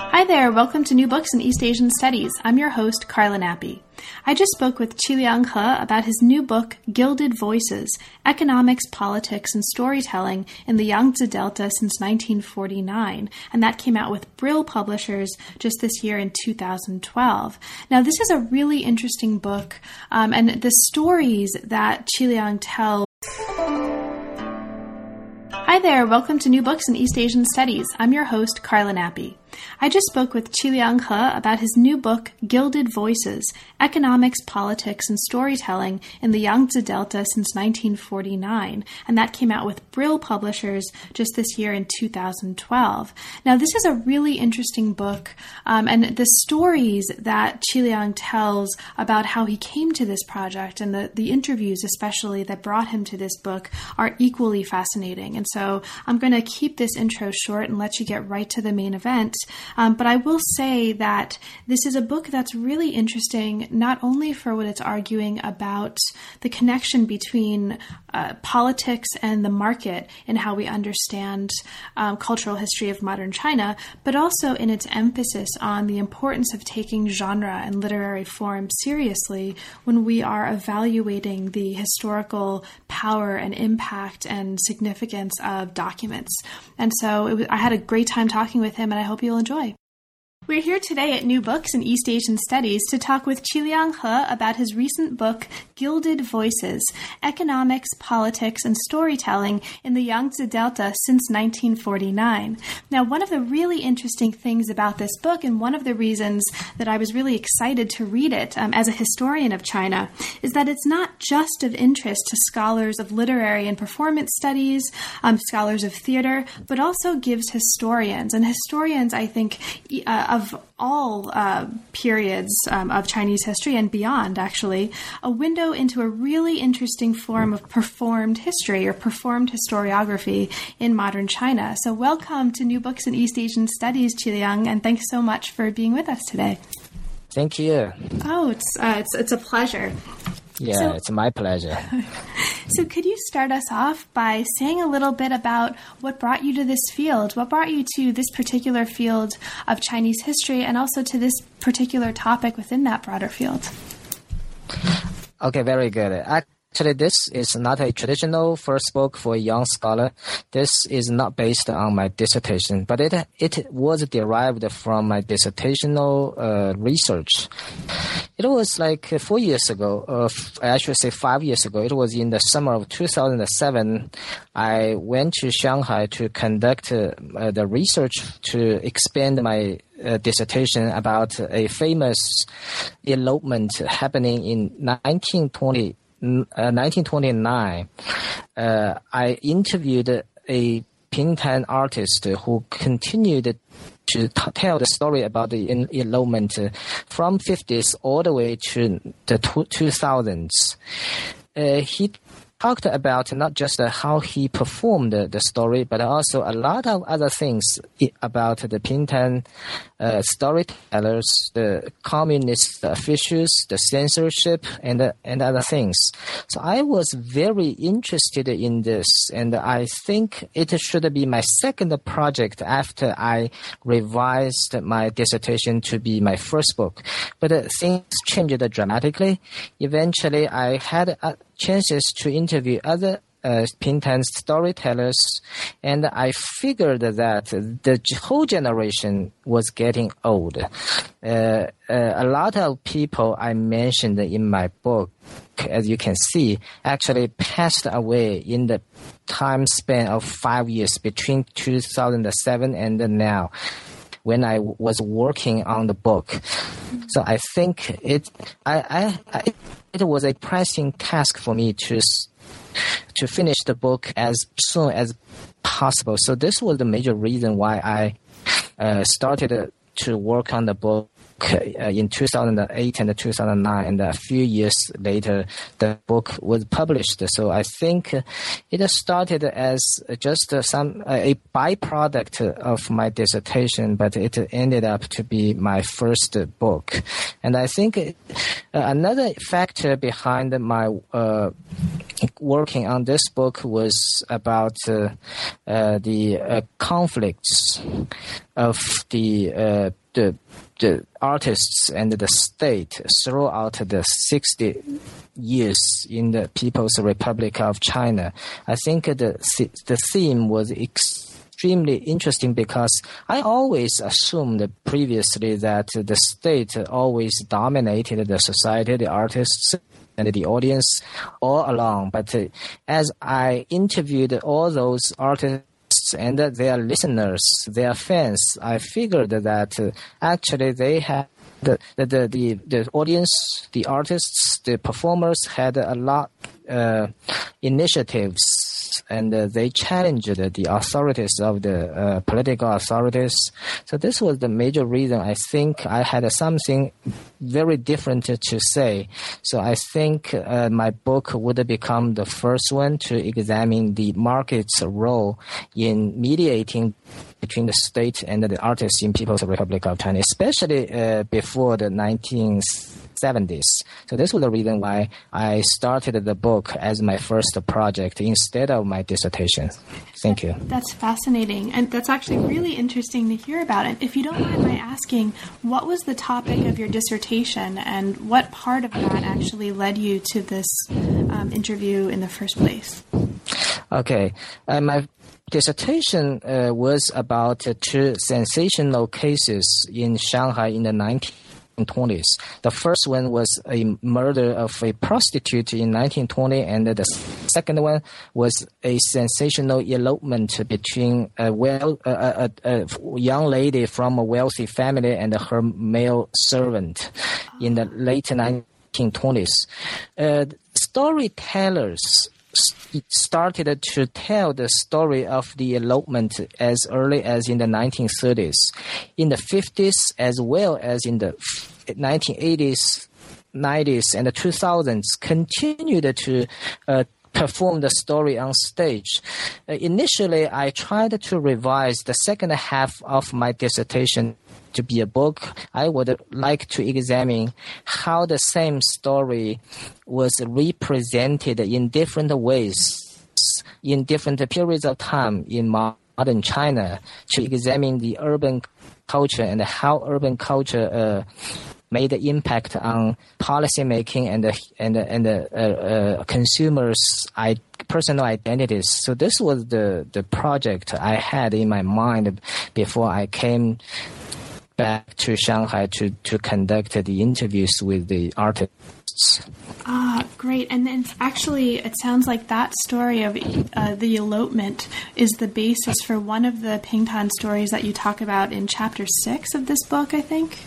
Hi there, welcome to New Books in East Asian Studies. I'm your host, Carla Nappi. I just spoke with Qiliang He about his new book, Gilded Voices Economics, Politics, and Storytelling in the Yangtze Delta since 1949, and that came out with Brill Publishers just this year in 2012. Now, this is a really interesting book, um, and the stories that Qiliang tells Hi there, welcome to New Books in East Asian Studies. I'm your host, Carla Nappi. I just spoke with Qiliang He about his new book, Gilded Voices Economics, Politics, and Storytelling in the Yangtze Delta since 1949, and that came out with Brill Publishers just this year in 2012. Now, this is a really interesting book, um, and the stories that Qiliang tells about how he came to this project and the, the interviews, especially, that brought him to this book are equally fascinating. And so I'm going to keep this intro short and let you get right to the main event. Um, but I will say that this is a book that's really interesting, not only for what it's arguing about the connection between uh, politics and the market and how we understand um, cultural history of modern China, but also in its emphasis on the importance of taking genre and literary form seriously when we are evaluating the historical power and impact and significance of documents. And so was, I had a great time talking with him, and I hope you'll enjoy. We're here today at New Books in East Asian Studies to talk with Qiliang He about his recent book, Gilded Voices Economics, Politics, and Storytelling in the Yangtze Delta since 1949. Now, one of the really interesting things about this book, and one of the reasons that I was really excited to read it um, as a historian of China, is that it's not just of interest to scholars of literary and performance studies, um, scholars of theater, but also gives historians. And historians, I think, uh, of all uh, periods um, of Chinese history and beyond, actually, a window into a really interesting form of performed history or performed historiography in modern China. So, welcome to New Books in East Asian Studies, Qiliang, and thanks so much for being with us today. Thank you. Oh, it's uh, it's it's a pleasure. Yeah, so, it's my pleasure. so, could you start us off by saying a little bit about what brought you to this field? What brought you to this particular field of Chinese history and also to this particular topic within that broader field? Okay, very good. I- Actually, this is not a traditional first book for a young scholar. This is not based on my dissertation, but it it was derived from my dissertational uh, research. It was like four years ago, uh, I should say five years ago. It was in the summer of 2007. I went to Shanghai to conduct uh, the research to expand my uh, dissertation about a famous elopement happening in 1920. 1929, uh, uh, I interviewed a Pingtan artist who continued to t- tell the story about the elopement from 50s all the way to the 2000s. Uh, he talked about not just how he performed the story, but also a lot of other things about the Pingtan uh, storytellers, the communist officials, the censorship, and and other things. So I was very interested in this, and I think it should be my second project after I revised my dissertation to be my first book. But uh, things changed dramatically. Eventually, I had a chances to interview other uh, Pingtan storytellers, and I figured that the whole generation was getting old. Uh, uh, a lot of people I mentioned in my book, as you can see, actually passed away in the time span of five years between 2007 and now when I was working on the book. So I think it, I, I, I, it was a pressing task for me to to finish the book as soon as possible. So this was the major reason why I uh, started to work on the book uh, in 2008 and 2009, and a few years later, the book was published. So I think it started as just some a byproduct of my dissertation, but it ended up to be my first book. And I think uh, another factor behind my uh, working on this book was about uh, uh, the uh, conflicts of the the the artists and the state throughout the 60 years in the People's Republic of China. I think the, the theme was extremely interesting because I always assumed previously that the state always dominated the society, the artists, and the audience all along. But as I interviewed all those artists and their listeners, their fans, I figured that uh, actually they had the, the, the, the, audience, the artists, the performers had a lot uh, initiatives and uh, they challenged the authorities of the uh, political authorities. So this was the major reason I think I had something very different to say. So I think uh, my book would become the first one to examine the market's role in mediating between the state and the artists in People's Republic of China, especially uh, before the 19th 70s. So this was the reason why I started the book as my first project instead of my dissertation. Thank you. That's fascinating. And that's actually really interesting to hear about. And if you don't mind my asking, what was the topic of your dissertation and what part of that actually led you to this um, interview in the first place? Okay. Uh, my dissertation uh, was about uh, two sensational cases in Shanghai in the 19- 1920s. The first one was a murder of a prostitute in 1920, and the second one was a sensational elopement between a well a, a, a young lady from a wealthy family and her male servant in the late 1920s. Uh, storytellers started to tell the story of the elopement as early as in the 1930s, in the 50s, as well as in the 1980s, 90s, and the 2000s, continued to uh, perform the story on stage. Uh, initially, I tried to revise the second half of my dissertation to be a book, I would like to examine how the same story was represented in different ways in different periods of time in modern China to examine the urban culture and how urban culture uh, made an impact on policy making and and and uh, uh, consumers' personal identities. So this was the the project I had in my mind before I came back to Shanghai to, to conduct the interviews with the artists. Ah, great. And then actually, it sounds like that story of uh, the elopement is the basis for one of the Pingtan stories that you talk about in chapter six of this book, I think.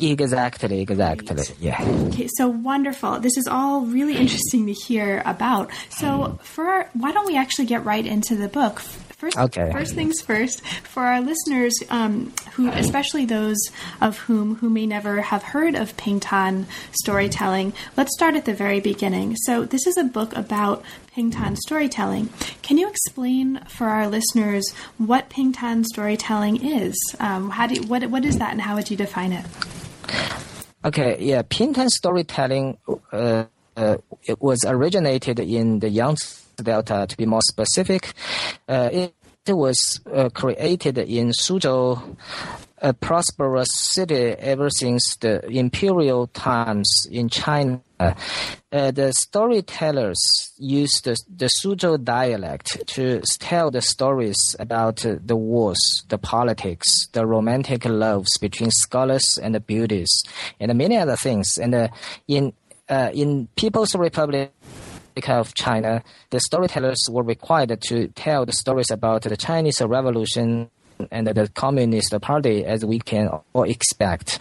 Exactly, exactly. Yeah. Okay, so wonderful. This is all really interesting to hear about. So, for why don't we actually get right into the book? First, okay. first things first, for our listeners, um, who, especially those of whom who may never have heard of Pingtan storytelling, let's start at the very beginning. So, this is a book about Pingtan storytelling. Can you explain for our listeners what Pingtan storytelling is? Um, how do you, what what is that, and how would you define it? Okay, yeah, Pingtan storytelling. Uh, uh, it was originated in the Yangtze Delta, to be more specific. Uh, it, it, was uh, created in Suzhou, a prosperous city ever since the imperial times in China. Uh, the storytellers used the, the Suzhou dialect to tell the stories about uh, the wars, the politics, the romantic loves between scholars and the beauties, and many other things. And uh, in uh, in People's Republic of China, the storytellers were required to tell the stories about the Chinese Revolution and the Communist Party, as we can all expect.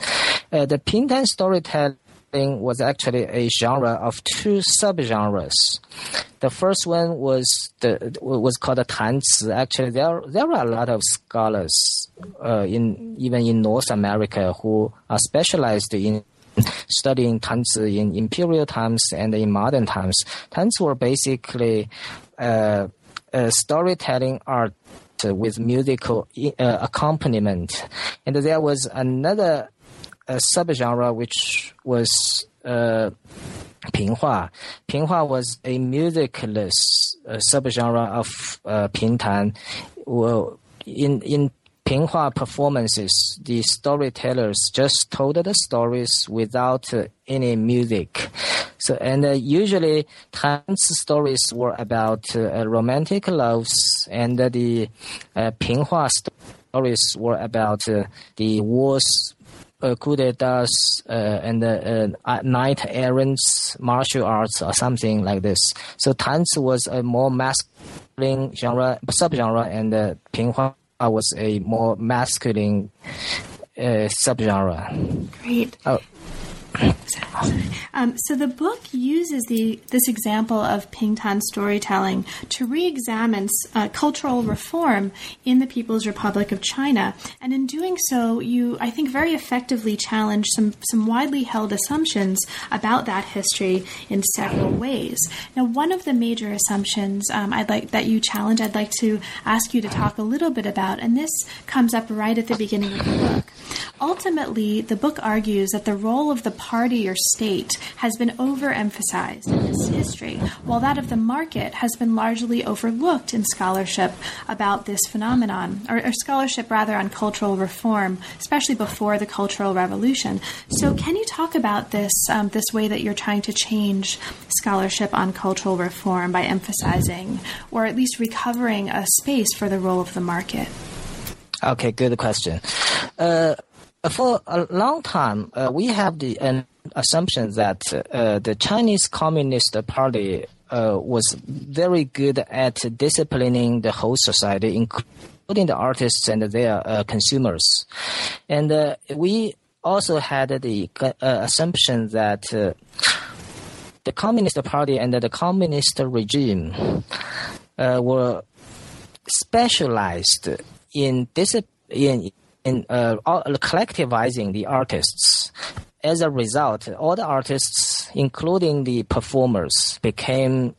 Uh, the Pingtan storytelling was actually a genre of two subgenres. the first one was the was called the Tanci. Actually, there there are a lot of scholars uh, in even in North America who are specialized in studying Tanci in imperial times and in modern times. Tanci were basically uh, storytelling art with musical uh, accompaniment, and there was another uh, subgenre which was uh, Pinghua. Pinghua was a musicless uh, subgenre of uh, Pingtan. Well, in in Pinghua performances, the storytellers just told the stories without uh, any music. So, and uh, usually, Tan's stories were about uh, romantic loves, and the uh, Pinghua stories were about uh, the wars uh, coup d'etats uh, and uh, uh, knight errants, martial arts, or something like this. So Tanci was a more masculine genre, subgenre, and uh, Pinghua was a more masculine uh, subgenre. Great. Oh. Um, so the book uses the this example of Pingtan storytelling to re-examine uh, cultural reform in the People's Republic of China, and in doing so, you I think very effectively challenge some some widely held assumptions about that history in several ways. Now, one of the major assumptions um, I'd like that you challenge, I'd like to ask you to talk a little bit about, and this comes up right at the beginning of the book. Ultimately, the book argues that the role of the party or state has been overemphasized in this history, while that of the market has been largely overlooked in scholarship about this phenomenon, or, or scholarship rather on cultural reform, especially before the Cultural Revolution. So, can you talk about this um, this way that you're trying to change scholarship on cultural reform by emphasizing, or at least recovering, a space for the role of the market? Okay, good question. Uh, for a long time, uh, we have the uh, assumption that uh, the Chinese Communist Party uh, was very good at disciplining the whole society, including the artists and their uh, consumers. And uh, we also had the assumption that the Communist Party and the Communist regime were specialized in discipline in in uh, collectivizing the artists. As a result, all the artists, including the performers, became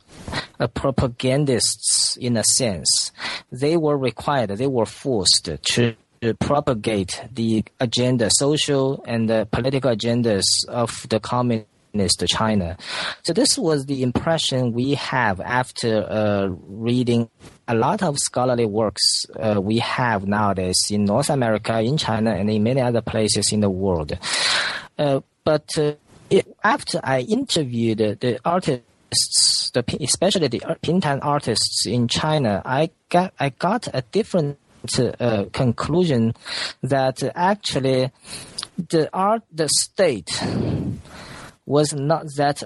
uh, propagandists in a sense. They were required, they were forced to propagate the agenda, social and uh, political agendas of the communist China. So this was the impression we have after uh, reading a lot of scholarly works uh, we have nowadays in North America, in China, and in many other places in the world. Uh, but uh, it, after I interviewed the artists, the, especially the Pingtan artists in China, I got I got a different uh, conclusion that actually the art, the state was not that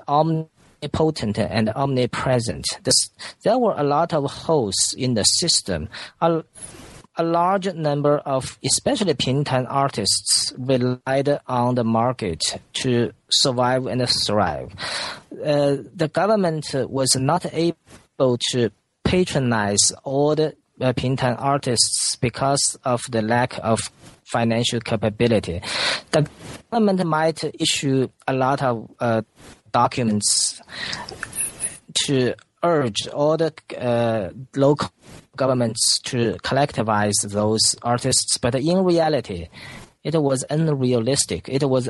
omnipotent and omnipresent. This, there were a lot of holes in the system. A, a large number of, especially Pingtan artists, relied on the market to survive and thrive. Uh, the government was not able to patronize all the uh, Pingtan artists because of the lack of financial capability. The government might issue a lot of uh, documents to urge all the uh, local governments to collectivize those artists, but in reality, it was unrealistic. It was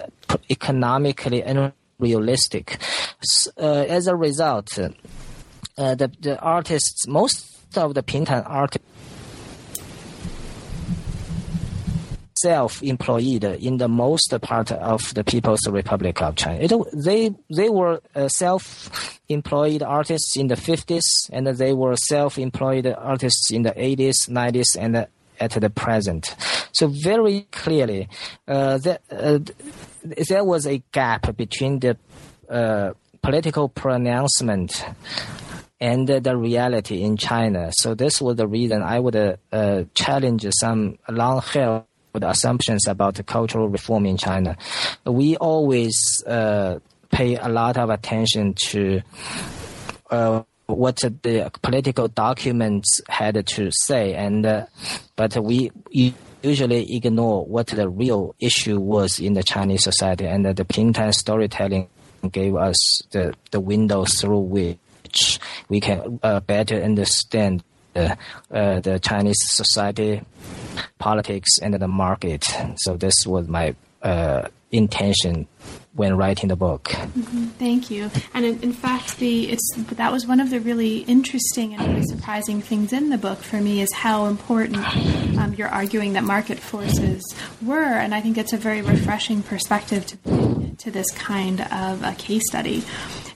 economically unrealistic. Uh, as a result, uh, the, the artists, most of the Pingtan artists, self-employed in the most part of the People's Republic of China. It, they they were uh, self-employed artists in the 50s, and they were self-employed artists in the 80s, 90s, and at the present. So very clearly, uh, uh, there was a gap between the uh, political pronouncement and the reality in China. So this was the reason I would uh, challenge some long-held the assumptions about the cultural reform in China. We always uh, pay a lot of attention to uh, what the political documents had to say, and uh, but we usually ignore what the real issue was in the Chinese society, and the Pingtan storytelling gave us the the window through which we can uh, better understand uh, uh, the Chinese society, politics, and the market. So this was my uh, intention when writing the book. Mm-hmm. Thank you. And in, in, fact, the it's that was one of the really interesting and really surprising things in the book for me is how important um, you're arguing that market forces were, and I think it's a very refreshing perspective to to this kind of a case study.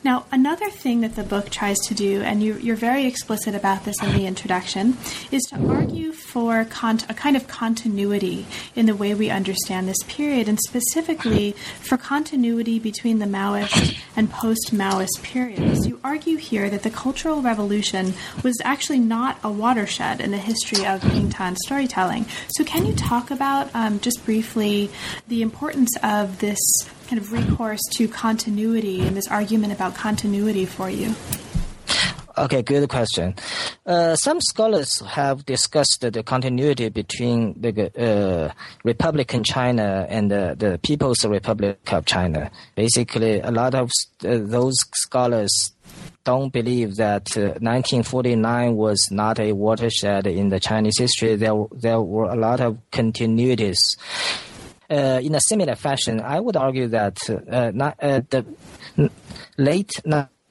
Now, another thing that the book tries to do, and you, are very explicit about this in the introduction, is to argue for con- a kind of continuity in the way we understand this period, and specifically for continuity between the Maoist and post Maoist periods. You argue here that the Cultural Revolution was actually not a watershed in the history of Pingtan storytelling. So, can you talk about um, just briefly the importance of this kind of recourse to continuity and this argument about continuity for you? Okay, good question. Uh, some scholars have discussed the continuity between the uh, Republican China and the, the, People's Republic of China. Basically, a lot of uh, those scholars don't believe that 1949 uh, was not a watershed in the Chinese history. There, there were a lot of continuities uh, in a similar fashion, I would argue that uh, not, uh, the late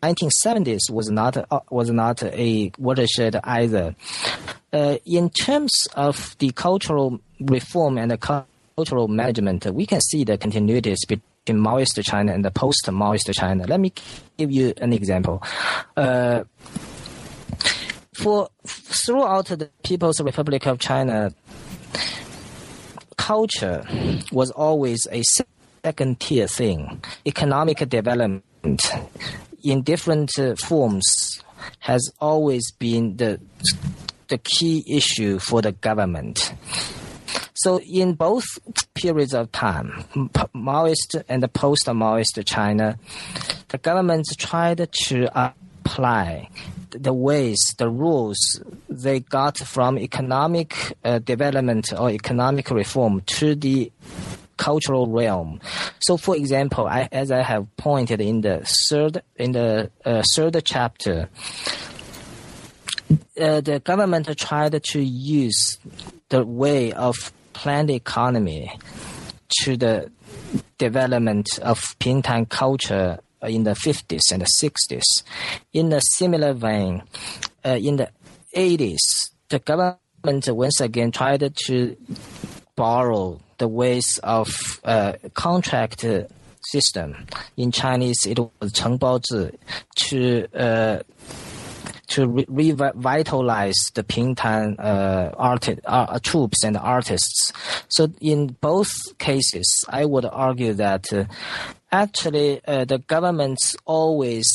1970s was not uh, was not a watershed either. Uh, in terms of the cultural reform and the cultural management, we can see the continuities between Maoist China and the post-Maoist China. Let me give you an example. Uh, for throughout the People's Republic of China, culture was always a second tier thing. Economic development in different uh, forms has always been the the key issue for the government. So in both periods of time, Maoist and post-Maoist China, the governments tried to apply the ways, the rules they got from economic uh, development or economic reform to the cultural realm. So, for example, I, as I have pointed in the third in the uh, third chapter, uh, the government tried to use the way of planned economy to the development of Pingtan culture in the 50s and the 60s. In a similar vein, uh, in the 80s, the government once again tried to borrow the ways of uh, contract system. In Chinese, it was 承包制 to uh, to re- revitalize the Pingtan uh, art, uh, troupes and artists. So in both cases, I would argue that uh, actually uh, the governments always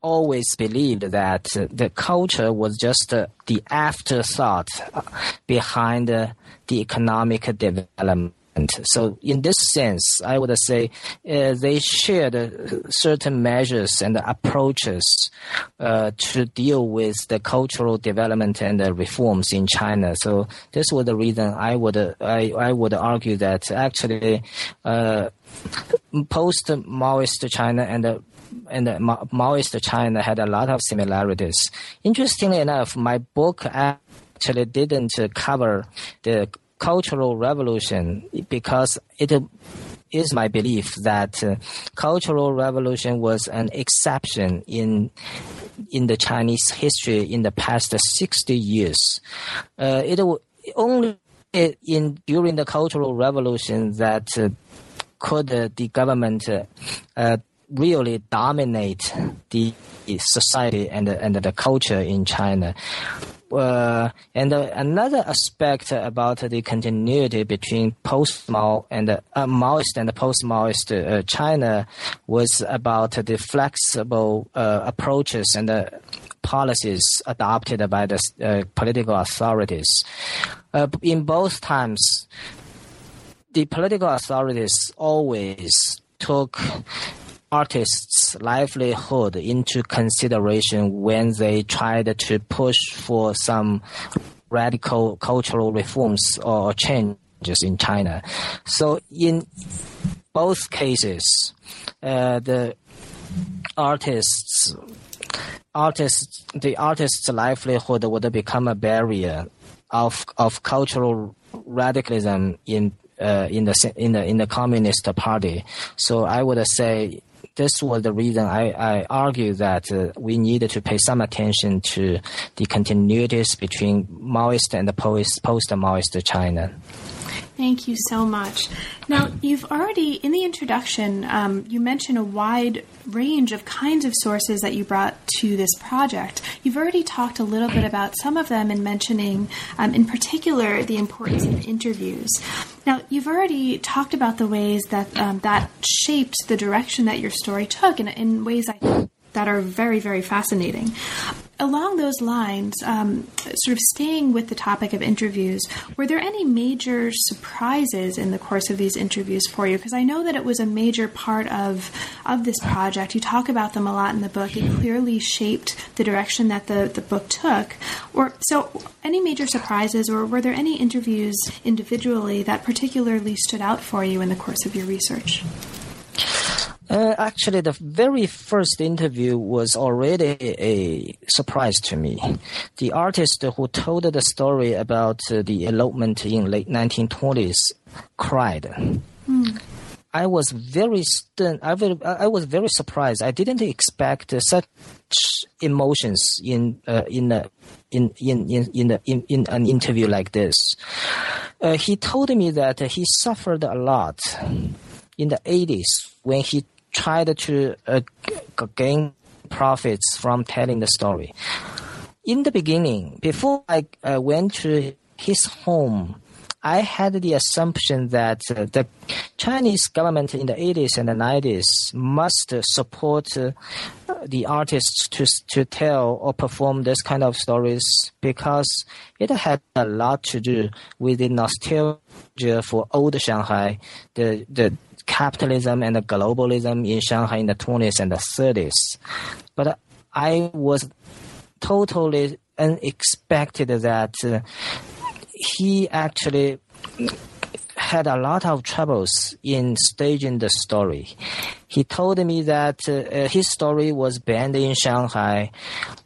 always believed that the culture was just uh, the afterthought uh, behind the economic development. So, in this sense, I would say uh, they shared uh, certain measures and approaches uh, to deal with the cultural development and the reforms in China. So, this was the reason I would I, I would argue that actually uh, post Maoist China and the and Maoist China had a lot of similarities. Interestingly enough, my book actually didn't cover the cultural revolution because it is my belief that uh, cultural revolution was an exception in in the Chinese history in the past 60 years. Uh, it only in during the cultural revolution that uh, could uh, the government uh, really dominate the society and and the culture in China uh, and uh, another aspect about the continuity between post-Mao and uh, Maoist and post-Maoist uh, China was about the flexible uh, approaches and policies adopted by the uh, political authorities. in both times, the political authorities always took artists' livelihood into consideration when they tried to push for some radical cultural reforms or changes in China. So in both cases, uh, the artists artists the artist's livelihood would become a barrier of of cultural radicalism in uh, in the in the in the Communist Party. So I would say this was the reason I, I argue that uh, we needed to pay some attention to the continuities between Maoist and post post Maoist China. Thank you so much. Now, you've already, in the introduction, um, you mentioned a wide range of kinds of sources that you brought to this project. You've already talked a little bit about some of them in mentioning, um, in particular, the importance of interviews. Now, you've already talked about the ways that um, that shaped the direction that your story took in, in ways I that are very, very fascinating along those lines, um, sort of staying with the topic of interviews, were there any major surprises in the course of these interviews for you? Because I know that it was a major part of of this project. You talk about them a lot in the book. It clearly shaped the direction that the, the book took. Or so, any major surprises, or were there any interviews individually that particularly stood out for you in the course of your research? Uh, actually, the very first interview was already a surprise to me. The artist who told the story about uh, the elopement in late 1920s cried. Mm. I was very stun- I, I was very surprised. I didn't expect such emotions in uh, in, a, in in in in, the, in in an interview like this. Uh, he told me that he suffered a lot in the 80s when he tried to uh, gain profits from telling the story. In the beginning, before I uh, went to his home, I had the assumption that uh, the Chinese government in the 80s and the 90s must support uh, the artists to to tell or perform this kind of stories because it had a lot to do with the nostalgia for old Shanghai, the the capitalism and globalism in Shanghai in the 20s and the 30s. But I was totally unexpected that uh, he actually had a lot of troubles in staging the story. He told me that uh, his story was banned in Shanghai.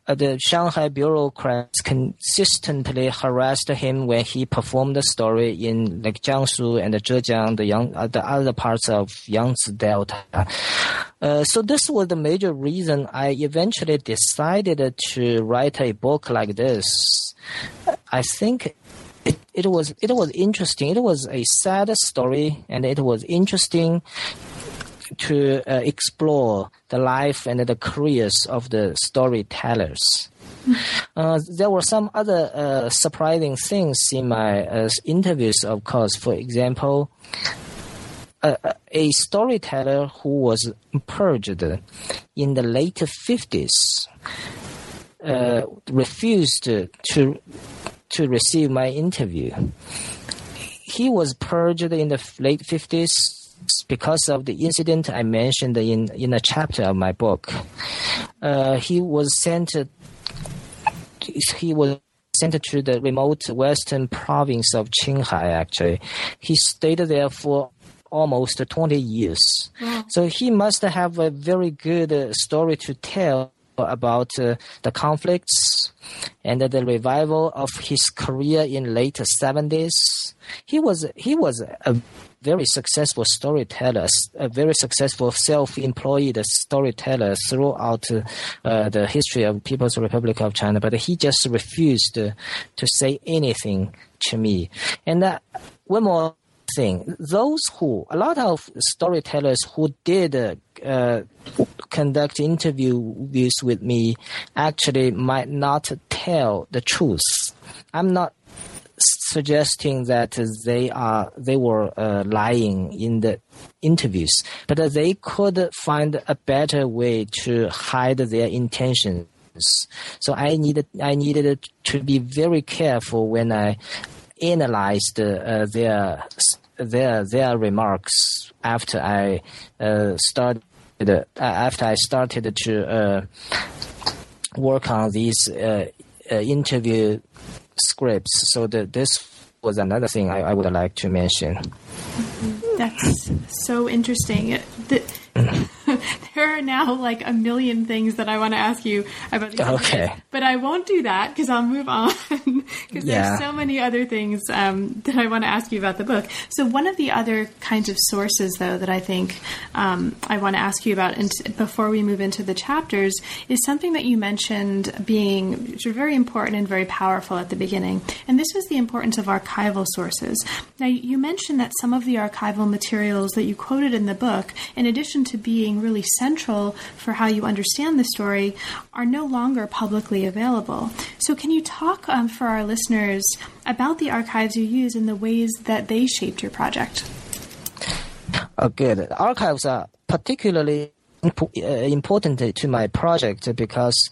Uh, the Shanghai bureaucrats consistently harassed him when he performed the story in like Jiangsu and Zhejiang, the, young, uh, the other parts of Yangtze Delta. Uh, so this was the major reason I eventually decided to write a book like this. I think it, it was it was interesting. It was a sad story, and it was interesting to uh, explore the life and the careers of the storytellers. Uh, there were some other uh, surprising things in my uh, interviews, of course. For example, a storyteller who was purged in the late 50s uh, refused to to receive my interview. He was purged in the late 50s because of the incident I mentioned in, in a chapter of my book. Uh, he was sent he was sent to the remote western province of Qinghai actually. He stayed there for almost 20 years. Wow. So he must have a very good uh, story to tell about uh, the conflicts and the revival of his career in late 70s. He was he was a very successful storyteller, a very successful self-employed storyteller throughout uh, the history of People's Republic of China. But he just refused to, to say anything to me. And uh, one more thing, those who a lot of storytellers who did uh, conduct interviews with me actually might not tell the truth. I'm not suggesting that they are they were uh, lying in the interviews, but they could find a better way to hide their intentions. So I needed I needed to be very careful when I analyzed uh, their their their remarks after I uh, started after I started to uh, work on these uh, uh, interview scripts. So the, this was another thing I, I would like to mention. That's so interesting. The, there are now like a million things that I want to ask you about these okay. but I won't do that because I'll move on because yeah. there's so many other things um, that I want to ask you about the book. So one of the other kinds of sources, though, that I think um, I want to ask you about and before we move into the chapters is something that you mentioned being very important and very powerful at the beginning, and this was the importance of archival sources. Now you mentioned that some of the archival materials that you quoted in the book, in addition to being really central for how you understand the story, are no longer publicly available. So, can you talk um, for our listeners about the archives you use and the ways that they shaped your project? Good. Archives are particularly uh, important to my project because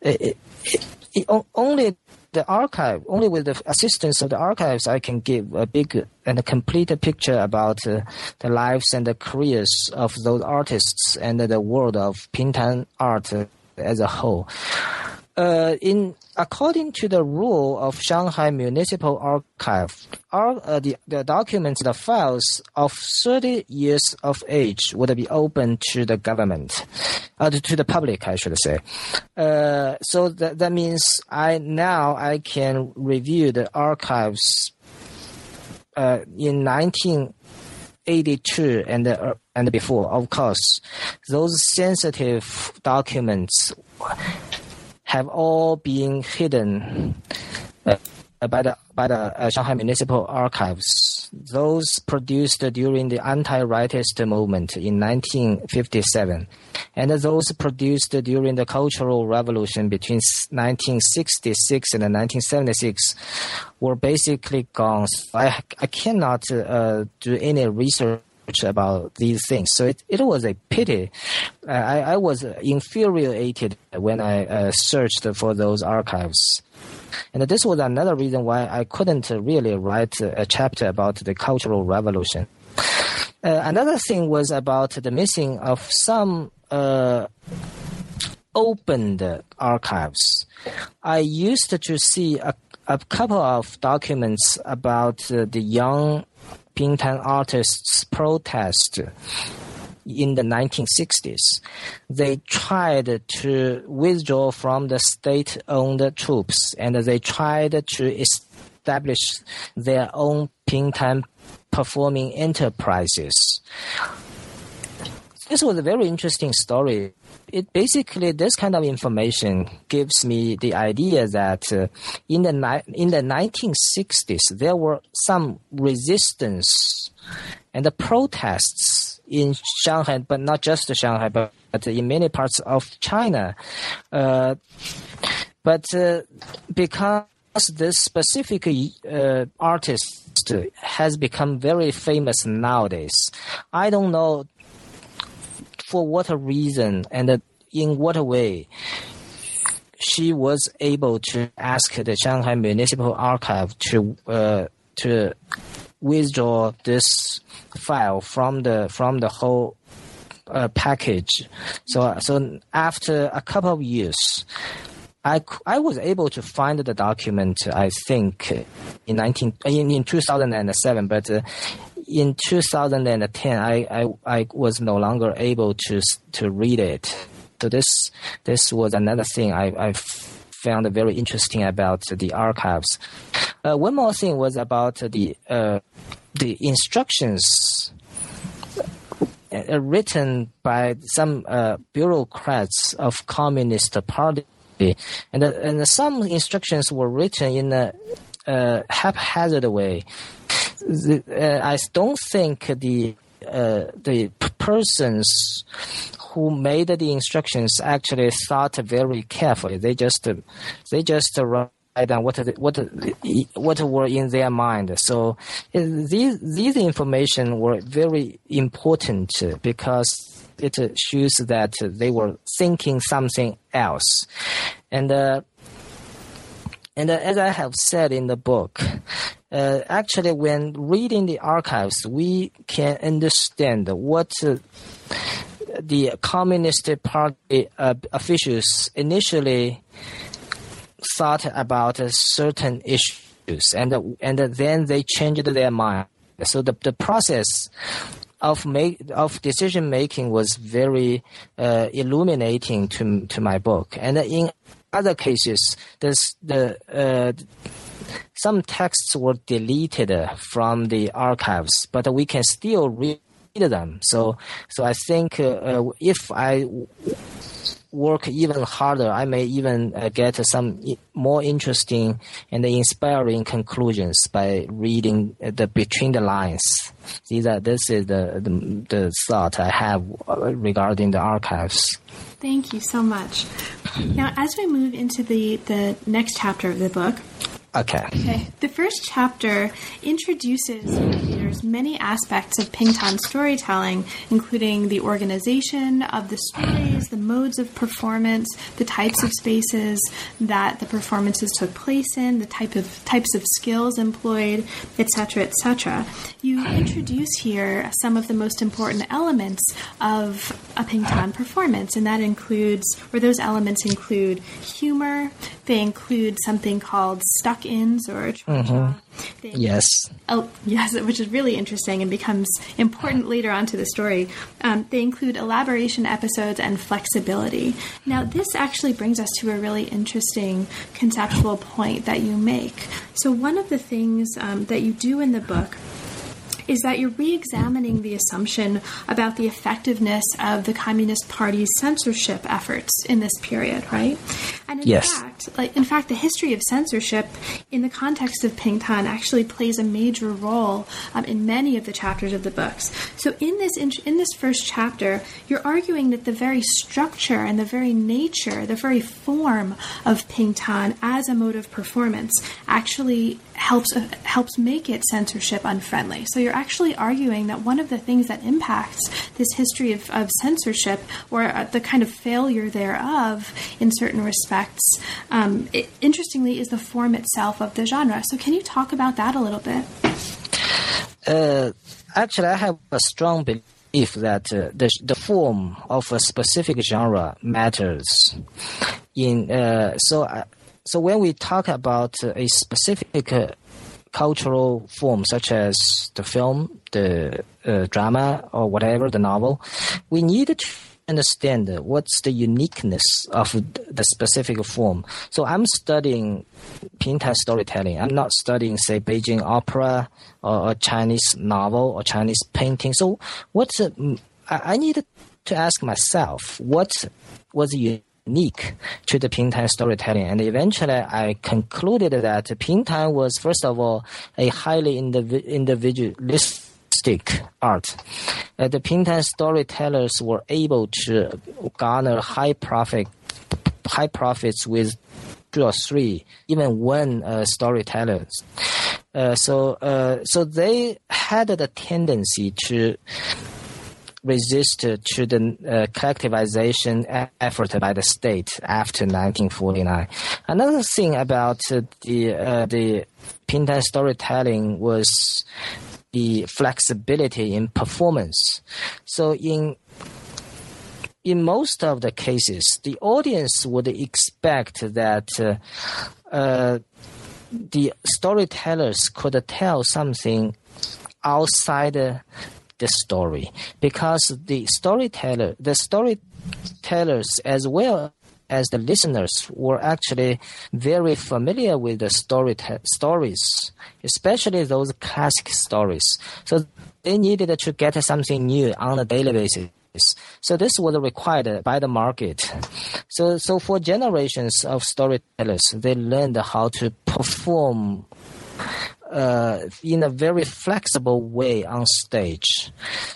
it, it, it only the archive, only with the assistance of the archives, I can give a big and a complete picture about uh, the lives and the careers of those artists and the world of Pingtan art as a whole. Uh, in according to the rule of Shanghai Municipal Archive, our, uh, the, the documents, the files of 30 years of age would be open to the government, uh, to the public, I should say. Uh, so that, that means I now I can review the archives uh, in 1982 and uh, and before. Of course, those sensitive documents have all been hidden uh, by the by the uh, Shanghai Municipal Archives. Those produced during the anti-rightist movement in 1957, and those produced during the Cultural Revolution between 1966 and 1976 were basically gone. I I cannot uh, do any research about these things. So it, it was a pity. Uh, I, I was infuriated when I uh, searched for those archives. And this was another reason why I couldn't really write a chapter about the Cultural Revolution. Uh, another thing was about the missing of some uh, opened archives. I used to see a, a couple of documents about the young Pingtan artists protest in the 1960s. They tried to withdraw from the state owned troupes and they tried to establish their own Pingtan performing enterprises. This was a very interesting story. It basically this kind of information gives me the idea that uh, in the ni- in the 1960s there were some resistance and the protests in Shanghai, but not just Shanghai, but, but in many parts of China. Uh, but uh, because this specific uh, artist has become very famous nowadays, I don't know for what reason and in what way she was able to ask the Shanghai Municipal Archive to uh, to withdraw this file from the from the whole uh, package. So so after a couple of years, I, I was able to find the document. I think in nineteen in, in two thousand and seven, but. Uh, in 2010, I, I, I was no longer able to to read it. So this this was another thing I, I found very interesting about the archives. Uh, one more thing was about the uh, the instructions uh, written by some uh, bureaucrats of Communist Party, and uh, and some instructions were written in a uh, haphazard way. The, uh, I don't think the uh, the persons who made the instructions actually thought very carefully. They just they just write down what what what were in their mind. So uh, these these information were very important because it shows that they were thinking something else, and. Uh, and uh, as I have said in the book, uh, actually, when reading the archives, we can understand what uh, the Communist Party uh, officials initially thought about certain issues, and and then they changed their mind. So the the process of make of decision making was very uh, illuminating to to my book. And in other cases, there's the uh, some texts were deleted from the archives, but we can still read them. So, so I think uh, uh if I work even harder, I may even uh, get some more interesting and inspiring conclusions by reading the between the lines. These are, this is the, the, the thought I have uh, regarding the archives. Thank you so much. Now, as we move into the, the next chapter of the book, Okay. Okay. The first chapter introduces readers many aspects of Pingtan storytelling, including the organization of the stories, the modes of performance, the types of spaces that the performances took place in, the type of types of skills employed, etc., etc. You introduce here some of the most important elements of a Pingtan performance, and that includes, or those elements include humor. They include something called stuck ins or mm-hmm. yes oh yes which is really interesting and becomes important later on to the story um, they include elaboration episodes and flexibility now this actually brings us to a really interesting conceptual point that you make so one of the things um, that you do in the book is that you're re examining the assumption about the effectiveness of the Communist Party's censorship efforts in this period, right? And in yes. fact, like in fact, the history of censorship in the context of Pingtan actually plays a major role um, in many of the chapters of the books. So in this in, in this first chapter, you're arguing that the very structure and the very nature, the very form of Pingtan as a mode of performance actually helps uh, helps make it censorship unfriendly. So you're actually arguing that one of the things that impacts this history of, of censorship or uh, the kind of failure thereof in certain respects, um, it, interestingly, is the form itself of the genre. So can you talk about that a little bit? Uh, actually, I have a strong belief that uh, the the form of a specific genre matters. In uh, so. Uh, so when we talk about a specific uh, cultural form, such as the film, the uh, drama, or whatever, the novel, we need to understand what's the uniqueness of the specific form. So I'm studying Pingtan storytelling. I'm not studying, say, Beijing opera or a Chinese novel or Chinese painting. So what's I need to ask myself what was the unique to the Pingtan storytelling. And eventually I concluded that Pingtan was, first of all, a highly indiv- individualistic art. Uh, the Pingtan storytellers were able to garner high profit, high profits with two or three, even one uh, storytellers. Uh, so, uh, so they had the tendency to resist to the uh, collectivization effort by the state after 1949. Another thing about uh, the uh, the Pingtan storytelling was the flexibility in performance. So in in most of the cases, the audience would expect that uh, uh, the storytellers could tell something outside the story because the storyteller, the storytellers as well as the listeners were actually very familiar with the story stories, especially those classic stories. So they needed to get something new on a daily basis. So this was required by the market. So, so for generations of storytellers, they learned how to perform uh, in a very flexible way on stage.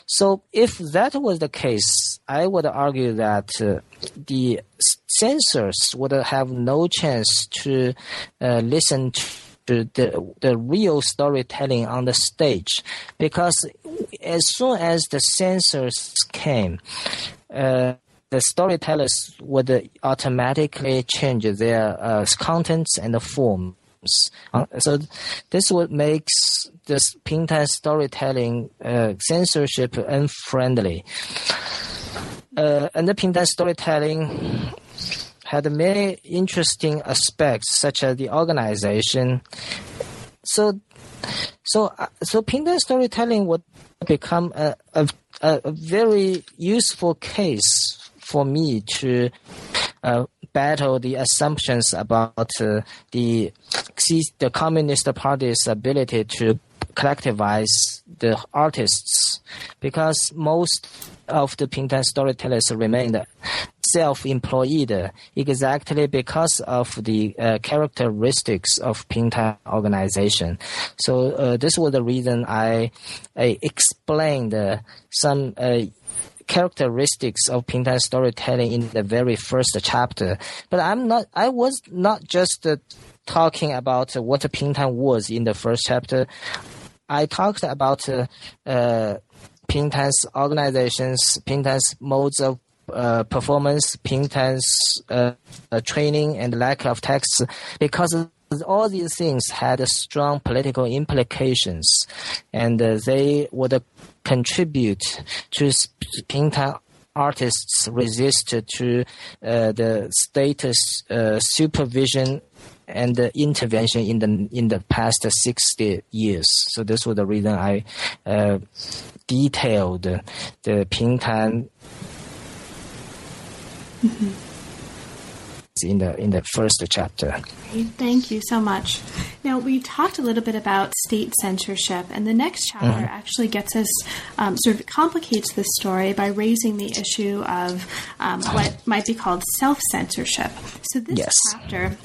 So if that was the case, I would argue that uh, the censors would have no chance to uh, listen to the, the real storytelling on the stage because as soon as the censors came, uh, the storytellers would automatically change their uh, contents and the form. Uh, so this what makes this Pingtan storytelling uh, censorship unfriendly. uh, and the Pingtan storytelling had many interesting aspects, such as the organization. So, so, uh, so Pingtan storytelling would become a, a, a very useful case for me to uh, battle the assumptions about uh, the the Communist Party's ability to collectivize the artists because most of the Pingtan storytellers remained self-employed exactly because of the uh, characteristics of Pingtan organization. So uh, this was the reason I, I explained uh, some uh, characteristics of Pingtan storytelling in the very first chapter. But I'm not. I was not just uh, talking about uh, what Pingtan was in the first chapter. I talked about uh, uh, Pingtan's organizations, Pingtan's modes of uh, performance, Pingtan's uh, uh, training, and lack of texts, because all these things had strong political implications, and uh, they would contribute to Pingtan artists resist to uh, the status uh, supervision and intervention in the in the past 60 years. So this was the reason I uh, detailed the Pingtan. Mm-hmm. In the in the first chapter. Thank you so much. Now we talked a little bit about state censorship, and the next chapter mm-hmm. actually gets us um, sort of complicates this story by raising the issue of um, what might be called self censorship. So this yes. chapter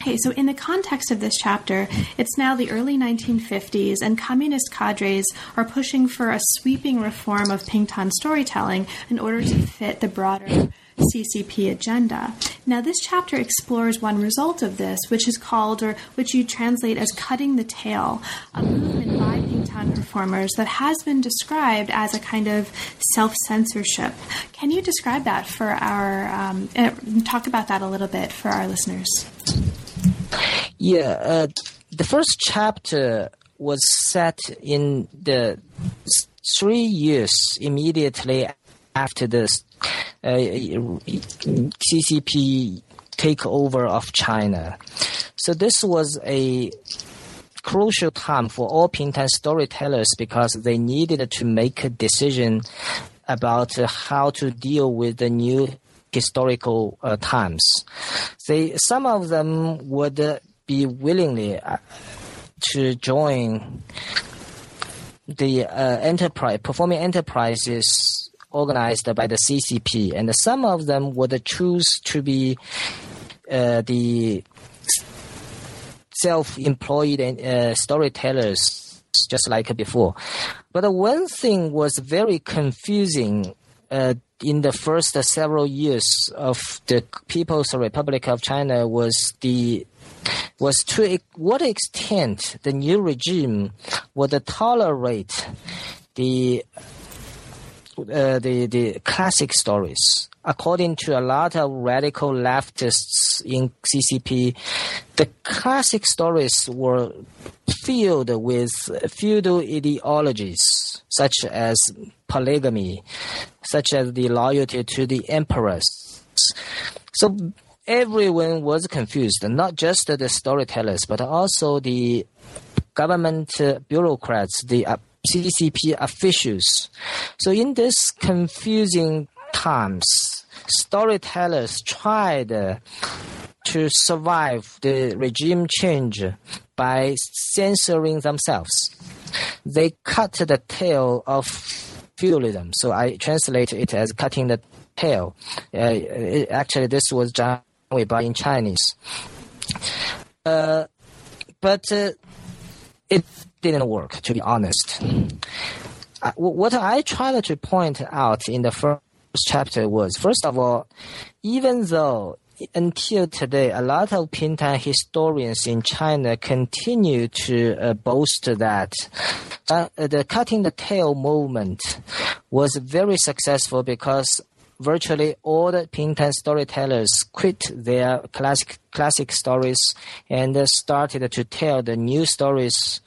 Okay, so in the context of this chapter, it's now the early 1950s, and communist cadres are pushing for a sweeping reform of Pingtan storytelling in order to fit the broader CCP agenda. Now, this chapter explores one result of this, which is called, or which you translate as cutting the tail, a movement by Pingtan performers that has been described as a kind of self censorship. Can you describe that for our, um, uh, talk about that a little bit for our listeners? Yeah, uh, the first chapter was set in the three years immediately after the CCP takeover of China. So this was a crucial time for all Pingtan storytellers because they needed to make a decision about how to deal with the new historical uh, times. They, some of them would be willingly uh, to join the uh, enterprise performing enterprises organized by the CCP, and some of them would choose to be uh, the self-employed uh, storytellers, just like before. But one thing was very confusing uh, in the first several years of the People's Republic of China was the was to what extent the new regime would tolerate the uh, the the classic stories. According to a lot of radical leftists in CCP, the classic stories were filled with feudal ideologies such as polygamy, such as the loyalty to the emperors. So everyone was confused, not just the storytellers, but also the government bureaucrats, the CCP officials. So in this confusing times, storytellers tried to survive the regime change by censoring themselves. They cut the tail of feudalism. So I translate it as cutting the tail. Uh, it, actually, this was done by in Chinese. Uh, but uh, it didn't work, to be honest. Uh, what I tried to point out in the first chapter was, first of all, even though until today, a lot of Pingtan historians in China continue to uh, boast that uh, the cutting the tail movement was very successful because virtually all the Pingtan storytellers quit their classic classic stories and started to tell the new stories.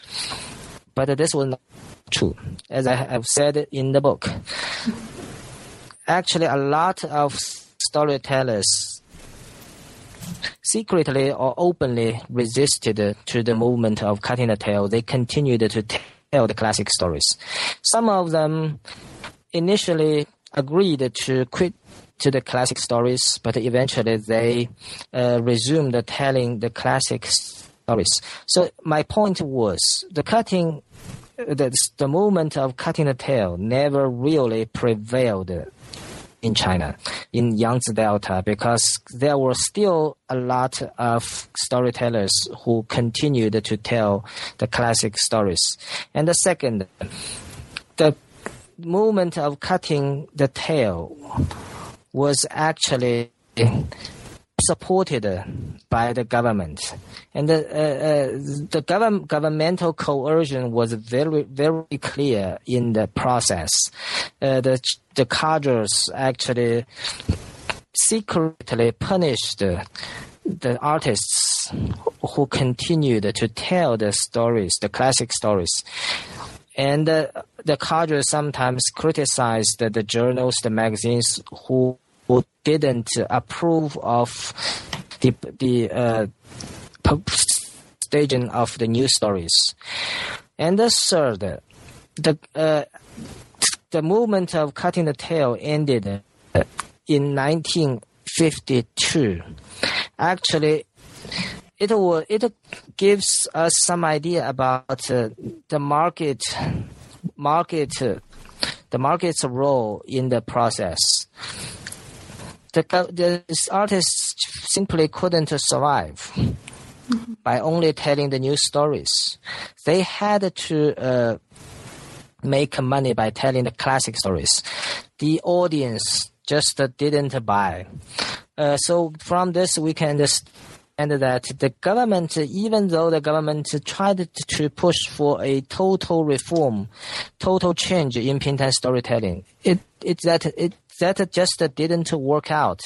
But this was not true, as I have said in the book actually a lot of storytellers secretly or openly resisted to the movement of cutting the tail. They continued to tell the classic stories. Some of them initially agreed to quit to the classic stories, but eventually they uh, resumed telling the classic stories. So my point was the cutting, the, the movement of cutting the tail never really prevailed in China, in Yangtze Delta, because there were still a lot of storytellers who continued to tell the classic stories. And the second, movement of cutting the tail was actually supported by the government, and the, uh, uh, the government governmental coercion was very very clear in the process. Uh, the the cadres actually secretly punished the artists who continued to tell the stories, the classic stories. And uh, the cadre sometimes criticized the, the journals, the magazines who who didn't approve of the the uh, staging of the news stories. And the third, the uh, the movement of cutting the tail ended in 1952. Actually, it will, it gives us some idea about uh, the market market the market's role in the process the, the artists simply couldn't survive mm-hmm. by only telling the news stories. They had to uh, make money by telling the classic stories. The audience just didn't buy. Uh, so from this, we can understand that the government, even though the government tried to push for a total reform, total change in Pingtan storytelling, it it that it that just didn't work out.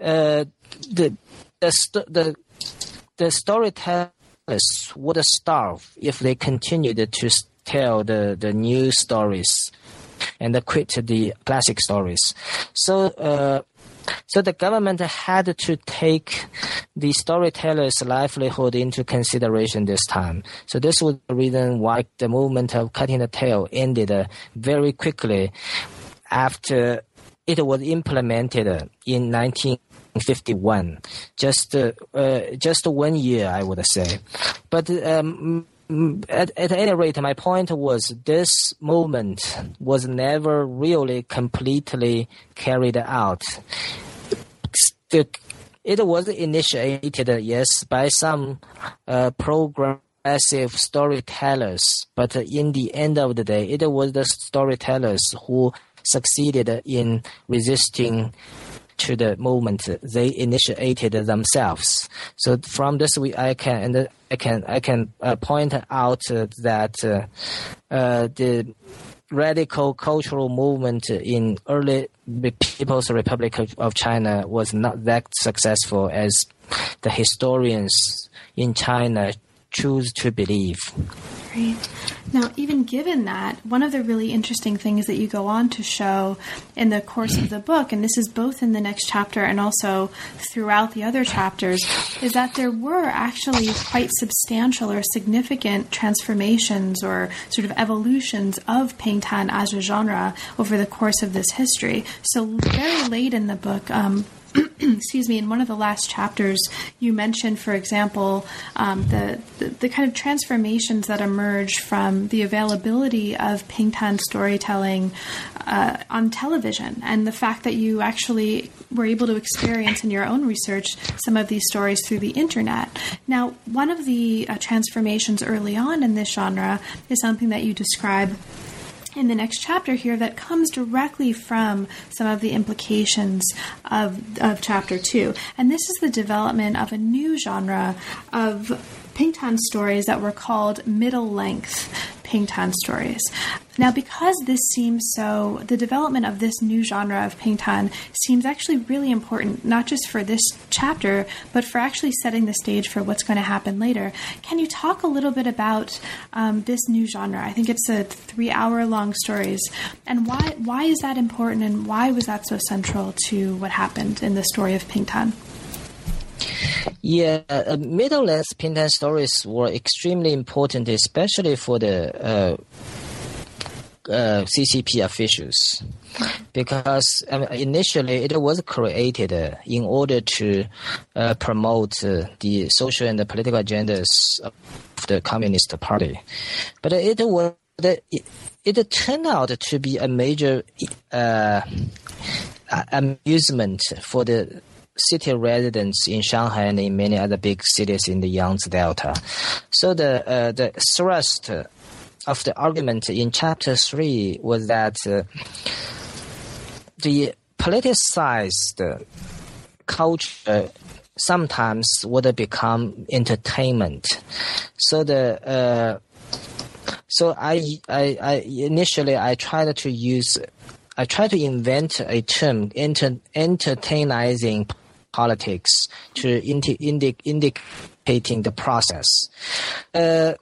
Uh, the the the the storytellers would starve if they continued to tell the the new stories and quit the classic stories. So. Uh, so the government had to take the storyteller's livelihood into consideration this time. So this was the reason why the movement of cutting the tail ended very quickly after it was implemented in 1951, just uh, just one year, I would say. But um, at, at any rate, my point was this movement was never really completely carried out. The, it was initiated, yes, by some uh, progressive storytellers, but in the end of the day, it was the storytellers who succeeded in resisting to the movement they initiated themselves. So from this, we I can and I can I can uh, point out uh, that uh, the radical cultural movement in early People's Republic of China was not that successful as the historians in China choose to believe. Now, even given that, one of the really interesting things that you go on to show in the course of the book, and this is both in the next chapter and also throughout the other chapters, is that there were actually quite substantial or significant transformations or sort of evolutions of Pingtan as a genre over the course of this history. So, very late in the book, um, excuse me, in one of the last chapters, you mentioned, for example, um, the, the, the kind of transformations that emerge from the availability of Pingtan storytelling uh, on television, and the fact that you actually were able to experience in your own research some of these stories through the internet. Now, one of the uh, transformations early on in this genre is something that you describe in the next chapter here that comes directly from some of the implications of, of chapter two. And this is the development of a new genre of Pingtan stories that were called middle length Pingtan stories. Now, because this seems so, the development of this new genre of Pingtan seems actually really important, not just for this chapter, but for actually setting the stage for what's going to happen later. Can you talk a little bit about um, this new genre? I think it's a three-hour-long stories, and why why is that important, and why was that so central to what happened in the story of Pingtan? Yeah, uh, middle length Pingtan stories were extremely important, especially for the uh, uh, CCP officials, because initially it was created uh, in order to uh, promote uh, the social and the political agendas of the Communist Party, but it was it, it turned out to be a major amusement for the city residents in Shanghai and in many other big cities in the Yangtze Delta. So the uh, the thrust of the argument in chapter three was that uh, the politicized culture sometimes would become entertainment. So the uh, so I, I, I initially I tried to use I tried to invent a term, enter, entertainizing politics to indi- indi- indicating the process. Uh,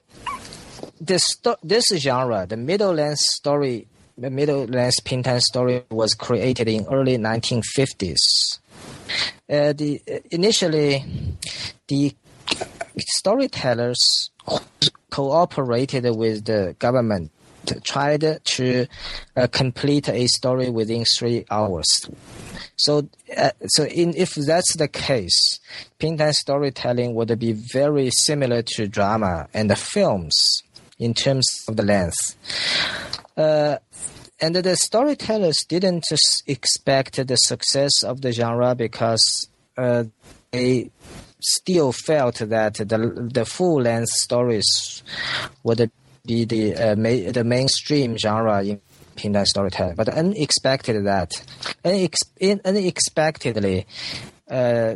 this sto- this genre, the middle length story, the middle length Pingtan story, was created in early 1950s. Uh, the uh, initially, the storytellers cooperated with the government tried to uh, complete a story within three hours. So, uh, so in, if that's the case, Pingtan storytelling would be very similar to drama and the films in terms of the length. Uh, and the storytellers didn't expect the success of the genre because uh, they still felt that the the full length stories would be the uh, ma- the mainstream genre in Pingtan storytelling. But unexpected that unex- unexpectedly, uh,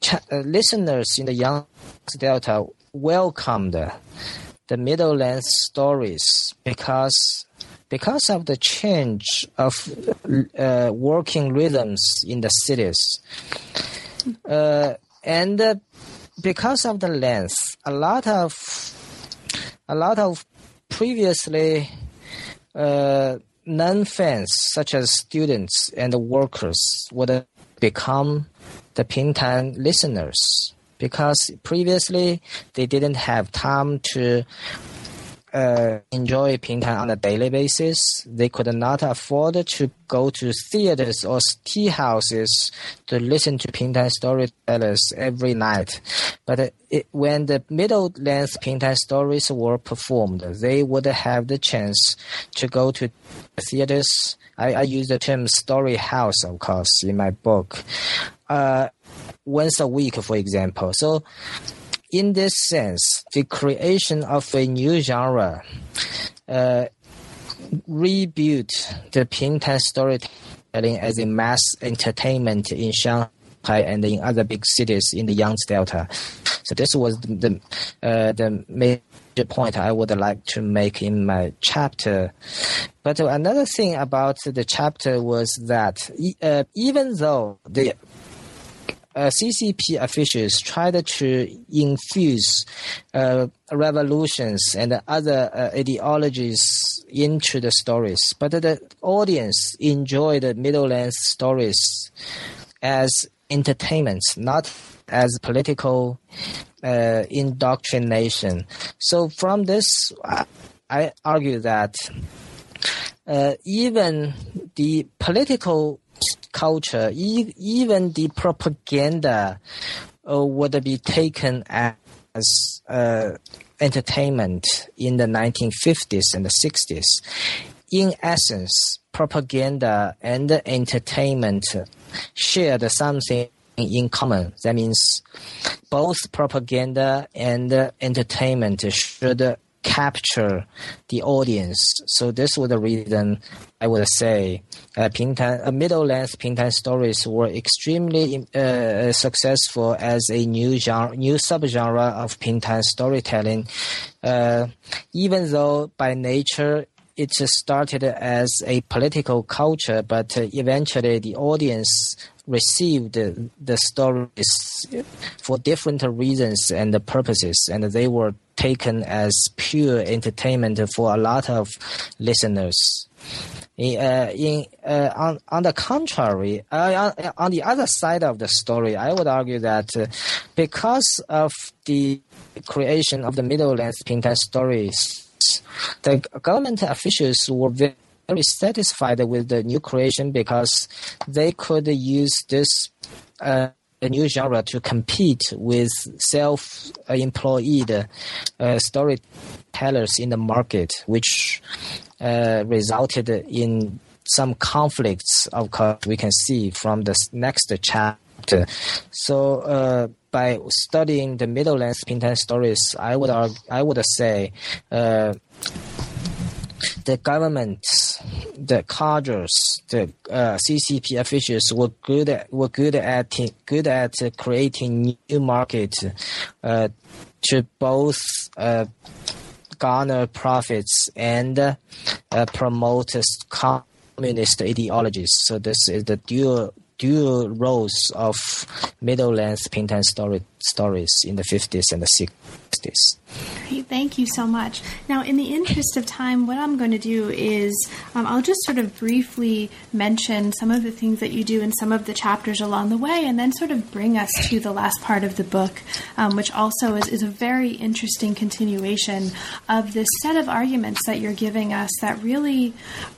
ch- uh, listeners in the Yangtze Delta welcomed the middle length stories because because of the change of uh, working rhythms in the cities. Uh, and uh, because of the length, a lot of a lot of previously Uh, non-fans, such as students and workers, would become the Pingtan listeners because previously they didn't have time to uh, enjoy Pingtan on a daily basis. They could not afford to go to theaters or tea houses to listen to Pingtan storytellers every night. But it, when the middle length Pingtan stories were performed, they would have the chance to go to theaters. I, I use the term story house, of course, in my book. Uh, once a week, for example. So in this sense, the creation of a new genre uh, rebuilt the Pingtan storytelling as a mass entertainment in Shanghai and in other big cities in the Yangtze Delta. So this was the the, uh, the major point I would like to make in my chapter. But another thing about the chapter was that uh, even though the uh, CCP officials tried to infuse uh, revolutions and other uh, ideologies into the stories, but the audience enjoyed the middle length stories as entertainment, not as political uh, indoctrination. So from this, I argue that uh, even the political culture, e- even the propaganda uh, would be taken as uh, entertainment in the 1950s and the 60s. In essence, propaganda and entertainment shared something in common. That means both propaganda and entertainment should capture the audience. So this was the reason I would say uh, Pingtan, uh, middle-length Pingtan stories were extremely uh, successful as a new genre, new subgenre of Pingtan storytelling. Uh, even though by nature it just started as a political culture, but uh, eventually the audience received the stories for different reasons and purposes, and they were taken as pure entertainment for a lot of listeners. Uh, in uh, on on the contrary, uh, on, the other side of the story, I would argue that uh, because of the creation of the middle-length Pingtan stories, the government officials were very satisfied with the new creation because they could use this uh, new genre to compete with self-employed uh, storytellers in the market, which uh, resulted in some conflicts. Of course, we can see from the next chapter. So, uh, by studying the middle-length Pingtan stories, I would I would say uh, the governments, the cadres, the uh, CCP officials were good at, were good at good at creating new markets uh, to both uh, garner profits and uh, promote communist ideologies. So this is the dual dual roles of middle length Pingtan story, stories in the 50s and the 60s. Great, thank you so much. Now, in the interest of time, what I'm going to do is um, I'll just sort of briefly mention some of the things that you do in some of the chapters along the way, and then sort of bring us to the last part of the book, um, which also is, is a very interesting continuation of this set of arguments that you're giving us that really,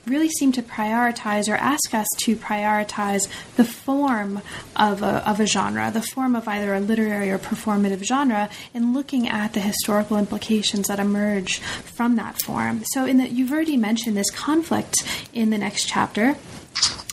really seem to prioritize or ask us to prioritize the form of a, of a genre, the form of either a literary or performative genre, and looking at the historical implications that emerge from that form. So, in the, you've already mentioned this conflict in the next chapter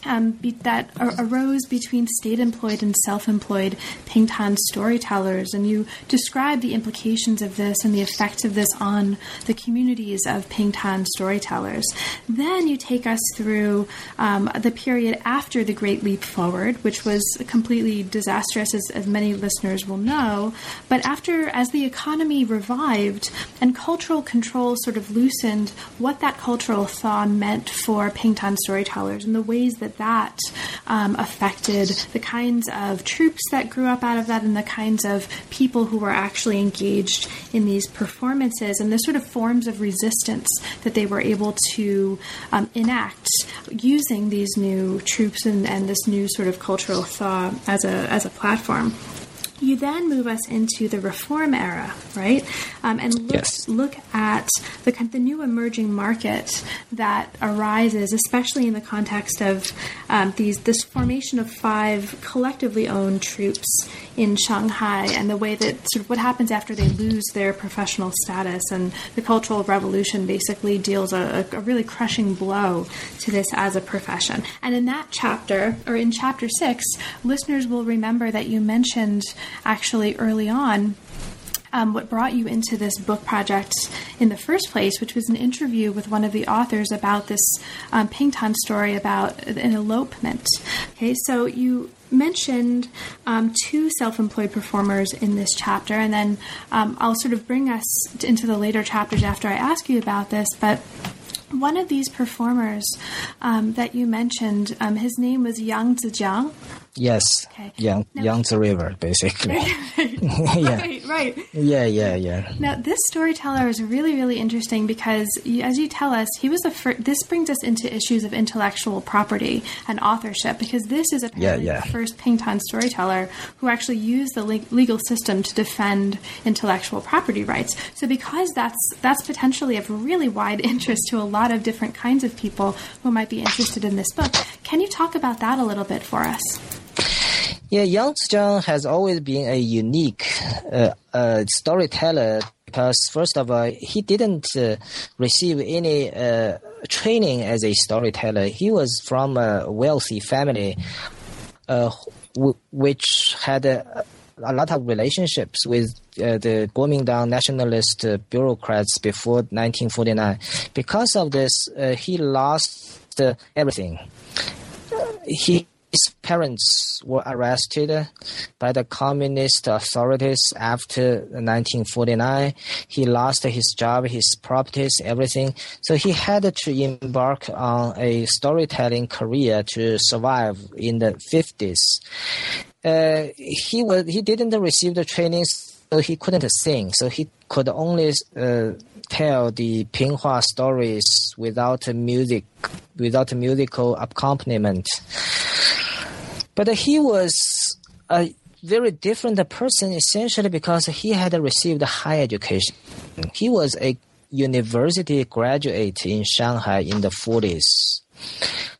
um, be, that arose between state employed and self employed Pingtan storytellers. And you describe the implications of this and the effect of this on the communities of Pingtan storytellers. Then you take us through um, the period after the Great Leap Forward, which was completely disastrous, as, as many listeners will know. But after, as the economy revived and cultural control sort of loosened, what that cultural thaw meant for Pingtan storytellers and the ways that that um, affected the kinds of troupes that grew up out of that and the kinds of people who were actually engaged in these performances and the sort of forms of resistance that they were able to um, enact using these new troupes and, and this new sort of cultural thaw as a, as a platform. You then move us into the reform era, right? Um, and look, yes. look at the, the new emerging market that arises, especially in the context of um, these this formation of five collectively owned troupes in Shanghai, and the way that sort of what happens after they lose their professional status, and the Cultural Revolution basically deals a, a really crushing blow to this as a profession. And in that chapter, or in chapter six, listeners will remember that you mentioned actually early on um, what brought you into this book project in the first place, which was an interview with one of the authors about this um, Pingtan story about an elopement. Okay, so you mentioned um, two self employed performers in this chapter, and then um, I'll sort of bring us into the later chapters after I ask you about this, but one of these performers um, that you mentioned, um, his name was Yang Zijiang. Yes. Okay. Yang now, Yangtze River, basically. yeah. Right, right. Yeah, yeah, yeah. Now, this storyteller is really, really interesting because, as you tell us, he was the first. This brings us into issues of intellectual property and authorship because this is apparently yeah, yeah. the first Pingtan storyteller who actually used the le- legal system to defend intellectual property rights. So, because that's that's potentially of really wide interest to a lot of different kinds of people who might be interested in this book, can you talk about that a little bit for us? Yeah, Yang Zijiang has always been a unique uh, uh, storyteller because, first of all, he didn't uh, receive any uh, training as a storyteller. He was from a wealthy family, uh, w- which had a a lot of relationships with uh, the Kuomintang nationalist bureaucrats before 1949. Because of this, he lost everything. He his parents were arrested by the communist authorities after 1949. He lost his job, his properties, everything. So he had to embark on a storytelling career to survive in the 50s. Uh, he was he didn't receive the training, so he couldn't sing. So he could only uh, tell the Pinghua stories without music, without musical accompaniment. But he was a very different person essentially because he had received high education. He was a university graduate in Shanghai in the 40s.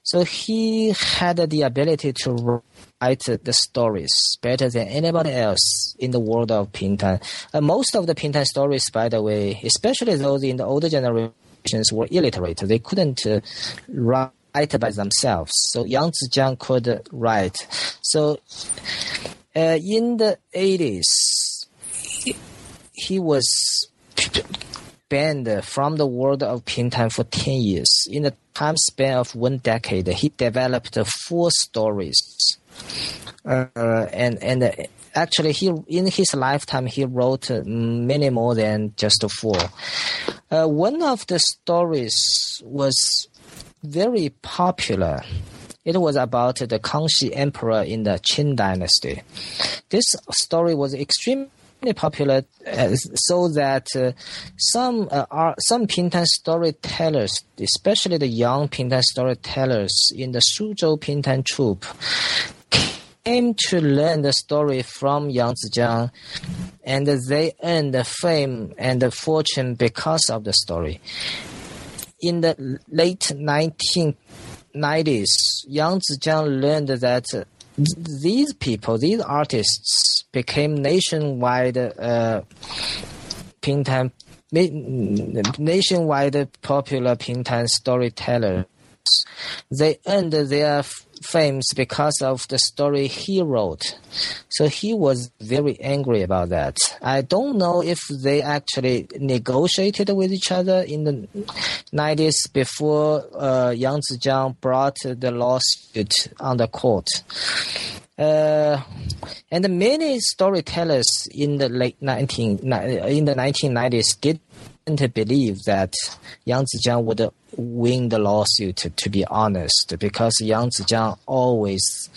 So he had the ability to write the stories better than anybody else in the world of Pingtan. Uh, most of the Pingtan stories, by the way, especially those in the older generations, were illiterate. They couldn't uh, write by themselves. So Yang Zijiang could write. So uh, in the 80s, he, was banned from the world of Pingtan for 10 years. In the time span of one decade, he developed four stories. Uh, and and uh, actually, he in his lifetime he wrote many more than just four. Uh, one of the stories was very popular. It was about the Kangxi Emperor in the Qing dynasty. This story was extremely popular, uh, so that uh, some uh, are, some Pingtan storytellers, especially the young Pingtan storytellers in the Suzhou Pingtan troupe, came to learn the story from Yang Zijiang, and they earned the fame and the fortune because of the story in the late 1990s, Yang Zijiang learned that these people, these artists, became nationwide uh, Pingtan, nationwide popular Pingtan storytellers. They earned their fame because of the story he wrote. So he was very angry about that. I don't know if they actually negotiated with each other in the 90s before uh, Yang Zijiang brought the lawsuit on the court. Uh, and many storytellers in the late 19 in the 1990s did not believe that Yang Zijiang would win the lawsuit, to be honest, because Yang Zijiang always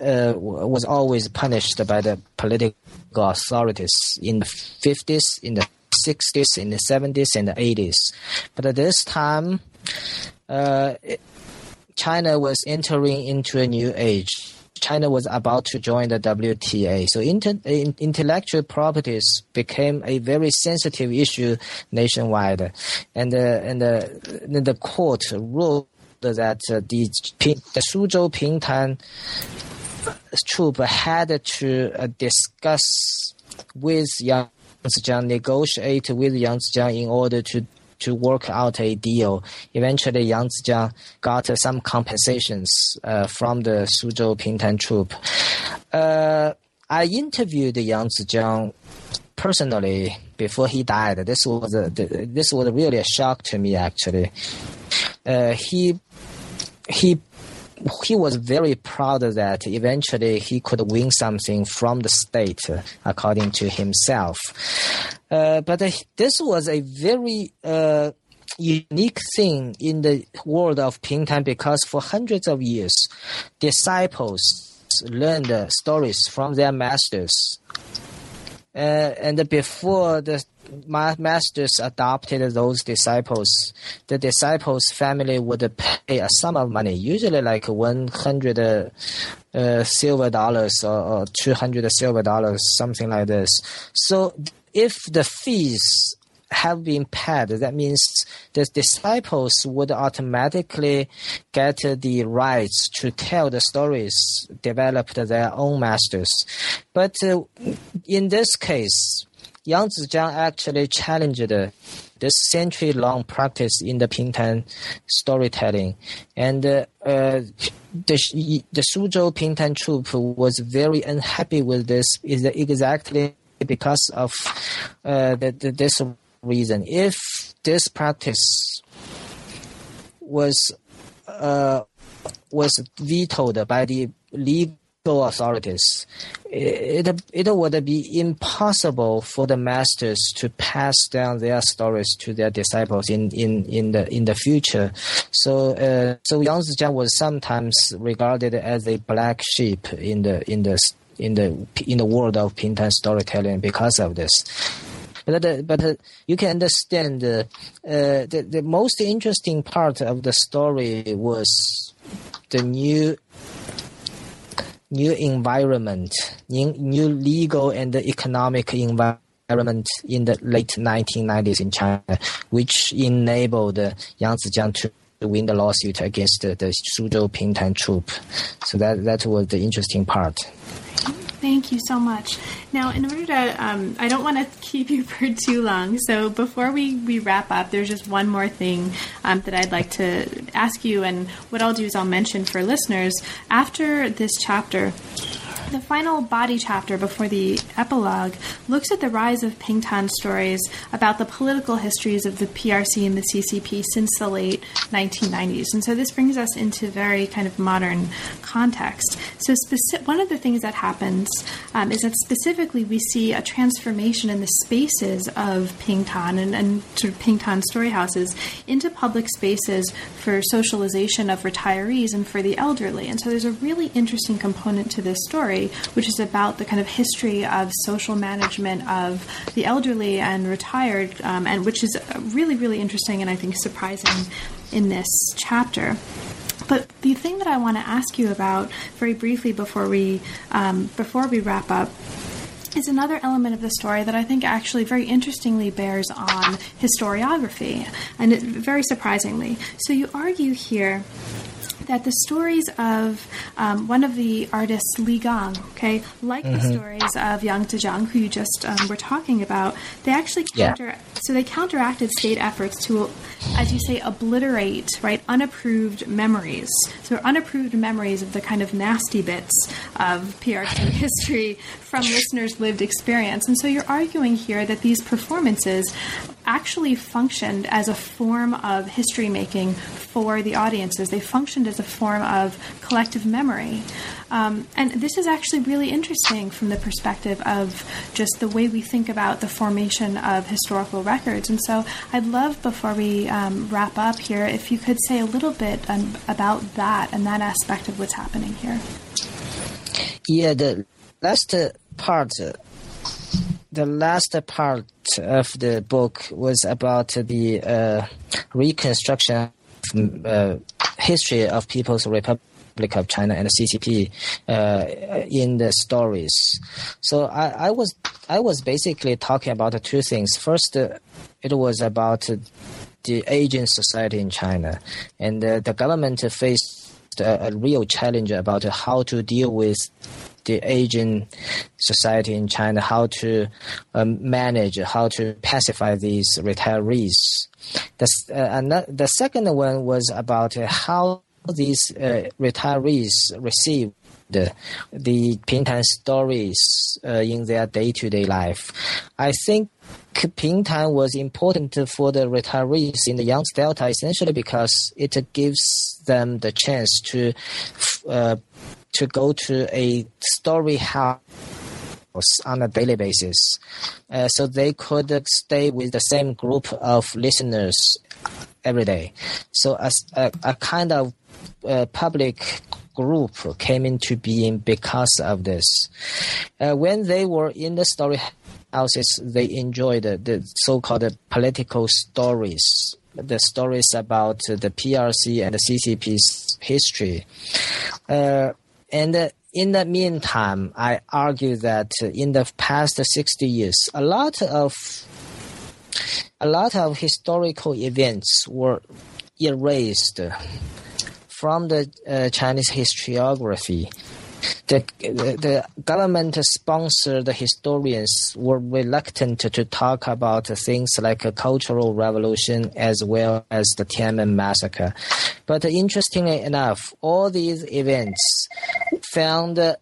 uh, was always punished by the political authorities in the 50s, in the 60s, in the 70s, and the 80s. But at this time, uh, China was entering into a new age China was about to join the WTA. So inter, intellectual properties became a very sensitive issue nationwide, and uh, and uh, the court ruled that uh, the the Suzhou Pingtan troupe had to uh, discuss with Yang Zijiang, negotiate with Yang Zijiang in order to to work out a deal. Eventually, Yang Zijiang got some compensations uh, from the Suzhou Pingtan troupe. Uh, I interviewed Yang Zijiang personally before he died. This was a, this was really a shock to me. Actually, uh, he he he was very proud that eventually he could win something from the state, according to himself. Uh, but this was a very uh, unique thing in the world of Pingtan because for hundreds of years, disciples learned stories from their masters. Uh, and before the masters adopted those disciples, the disciples' family would pay a sum of money, usually like 100 uh, silver dollars or, or 200 silver dollars, something like this. So if the fees have been paid, that means the disciples would automatically get the rights to tell the stories developed their own masters. But uh, in this case, Yang Zijiang actually challenged this century-long practice in the Pingtan storytelling, and uh, the the Suzhou Pingtan troupe was very unhappy with this. Is exactly because of uh, the, the, this reason. If this practice was uh, was vetoed by the legal authorities, it, it would be impossible for the masters to pass down their stories to their disciples in, in, in the in the future. So uh, so Yang Zijiang was sometimes regarded as a black sheep in the in the in the in the world of Pingtan storytelling because of this. But, uh, but uh, you can understand uh, the the most interesting part of the story was the new new environment, new, legal and economic environment in the late 1990s in China, which enabled Yang Zijiang to win the lawsuit against the, the Suzhou Pingtan troupe. So that that was the interesting part. Thank you so much. Now, in order to, um, I don't want to keep you for too long. So before we, we wrap up, there's just one more thing um, that I'd like to ask you. And what I'll do is I'll mention for listeners after this chapter, the final body chapter before the epilogue looks at the rise of Pingtan stories about the political histories of the PRC and the CCP since the late 1990s. And so this brings us into very kind of modern context. So speci- one of the things that happens um, is that specifically we see a transformation in the spaces of Pingtan and, and sort of Pingtan story houses into public spaces for socialization of retirees and for the elderly. And so there's a really interesting component to this story which is about the kind of history of social management of the elderly and retired, um, and which is really, really interesting and I think surprising in this chapter. But the thing that I want to ask you about very briefly before we um, before we wrap up is another element of the story that I think actually very interestingly bears on historiography, and it, very surprisingly. So you argue here that the stories of um, one of the artists, Li Gang, okay, like mm-hmm. the stories of Yang Zijiang, who you just um, were talking about, they actually counter. Yeah. So they counteracted state efforts to, as you say, obliterate right unapproved memories. So unapproved memories of the kind of nasty bits of PRC history from listeners' lived experience. And so you're arguing here that these performances actually functioned as a form of history making for the audiences. They functioned as a form of collective memory. Um, and this is actually really interesting from the perspective of just the way we think about the formation of historical records. And so I'd love, before we um, wrap up here, if you could say a little bit um, about that and that aspect of what's happening here. Yeah, the last part the last part of the book was about the uh, reconstruction uh, history of People's Republic of China and the CCP uh, in the stories. So I, I, was I was basically talking about two things. First, uh, it was about the aging society in China, and uh, the government faced a, a real challenge about how to deal with the aging society in China, how to um, manage, how to pacify these retirees. The, uh, the second one was about how these uh, retirees receive the, the Pingtan stories uh, in their day-to-day life. I think Pingtan was important for the retirees in the Yangtze Delta essentially because it gives them the chance to uh, to go to a story house on a daily basis. Uh, so they could stay with the same group of listeners every day. So as a, a kind of public group came into being because of this. Uh, when they were in the story houses, they enjoyed the, the so-called political stories, the stories about the PRC and the CCP's history. Uh, and uh, in the meantime, I argue that in the past 60 years, a lot of a lot of historical events were erased from the uh, Chinese historiography. the the government sponsored historians were reluctant to talk about things like a cultural revolution as well as the Tiananmen massacre. But interestingly enough, all these events found uh,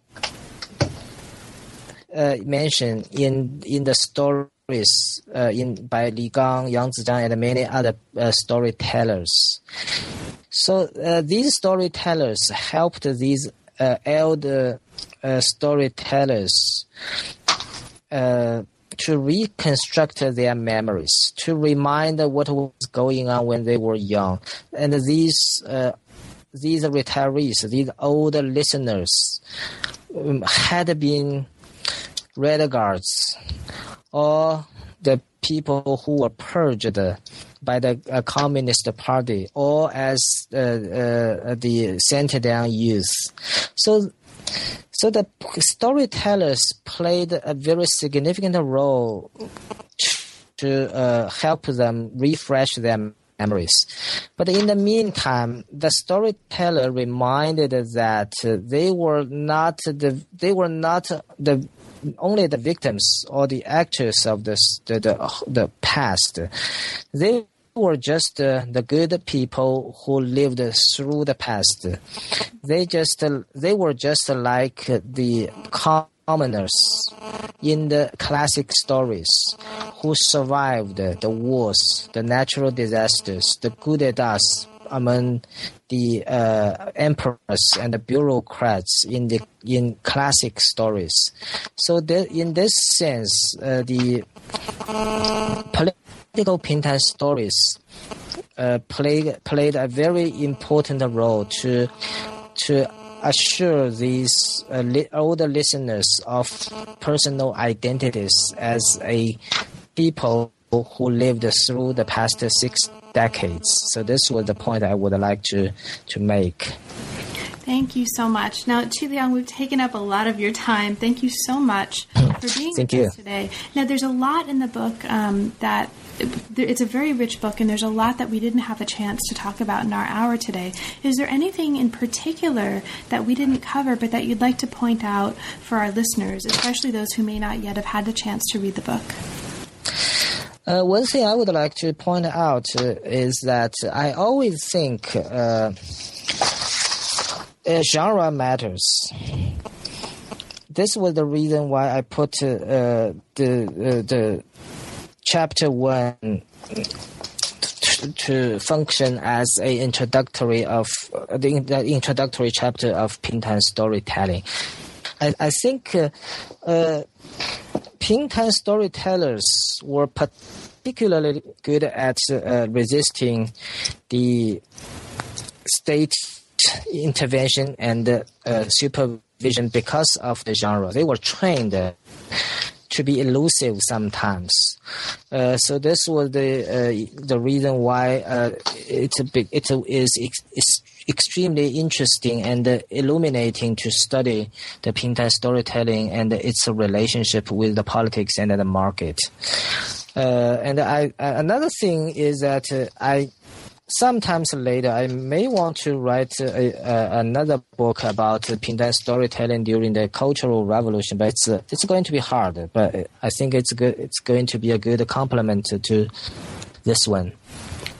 mentioned in in the stories uh, in by Li Gang, Yang Zijiang, and many other uh, storytellers. So uh, these storytellers helped these elder uh, storytellers uh, to reconstruct their memories, to remind what was going on when they were young. And these uh, these retirees, these old listeners, um, had been red guards or the people who were purged by the uh, Communist Party or as uh, uh, the sent down youth. So, so the storytellers played a very significant role to uh, help them refresh their memories. But in the meantime, the storyteller reminded that they were not the they were not the only the victims or the actors of the the the, the past. They were just uh, the good people who lived through the past. They just uh, they were just like the commoners in the classic stories who survived the wars, the natural disasters, the coup d'etats among the uh, emperors and the bureaucrats in the in classic stories. So the, in this sense, uh, the political Pingtan stories uh, played played a very important role to to assure these uh, li- older listeners of personal identities as a people who lived through the past six decades. So this was the point I would like to to make. Thank you so much. Now, Qi Liang, we've taken up a lot of your time. Thank you so much for being Thank with you. us today. Now, there's a lot in the book um, that it's a very rich book, and there's a lot that we didn't have a chance to talk about in our hour today. Is there anything in particular that we didn't cover, but that you'd like to point out for our listeners, especially those who may not yet have had the chance to read the book? Uh, one thing I would like to point out uh, is that I always think uh, uh, genre matters. This was the reason why I put the the chapter one to, function as a introductory of uh, the, the introductory chapter of Pingtan storytelling. I, I think uh, uh, Pingtan storytellers were particularly good at uh, resisting the state intervention and uh, supervision because of the genre. They were trained uh, to be elusive sometimes. Uh, so this was the uh, the reason why uh, it's a big it is ex- extremely interesting and illuminating to study the Pingtan storytelling and its relationship with the politics and the market. Uh, and I another thing is that I sometimes later I may want to write another book about Pingtan storytelling during the Cultural Revolution, but it's uh, it's going to be hard. But I think it's good. It's going to be a good complement to this one.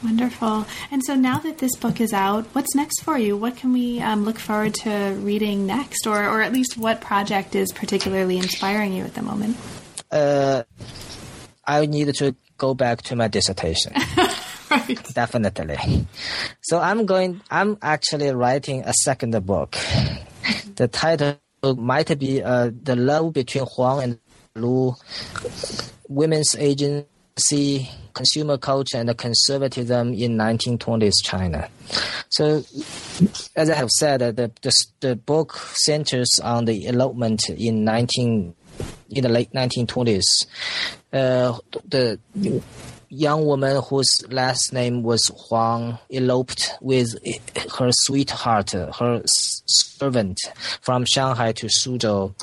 Wonderful. And so now that this book is out, what's next for you? What can we um, look forward to reading next, or or at least what project is particularly inspiring you at the moment? Uh, I need to go back to my dissertation. right. Definitely. So I'm going. I'm actually writing a second book. The title might be uh, "The Love Between Huang and Lu: Women's Agency, Consumer Culture, and Conservatism in 1920s China." So, as I have said, the, the the book centers on the elopement in 19 in the late 1920s. Uh, the young woman whose last name was Huang eloped with her sweetheart, her servant, from Shanghai to Suzhou,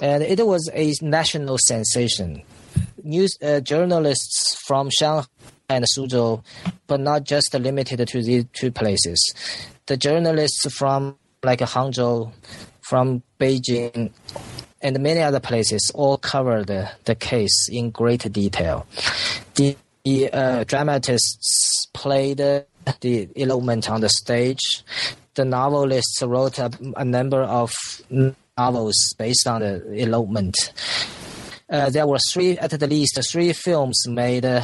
and it was a national sensation. News uh, journalists from Shanghai and Suzhou, but not just limited to these two places. The journalists from like Hangzhou, from Beijing and many other places all covered the, case in great detail. The, the uh, dramatists played the elopement on the stage. The novelists wrote a, a number of novels based on the elopement. Uh, there were three, at the least, three films made uh,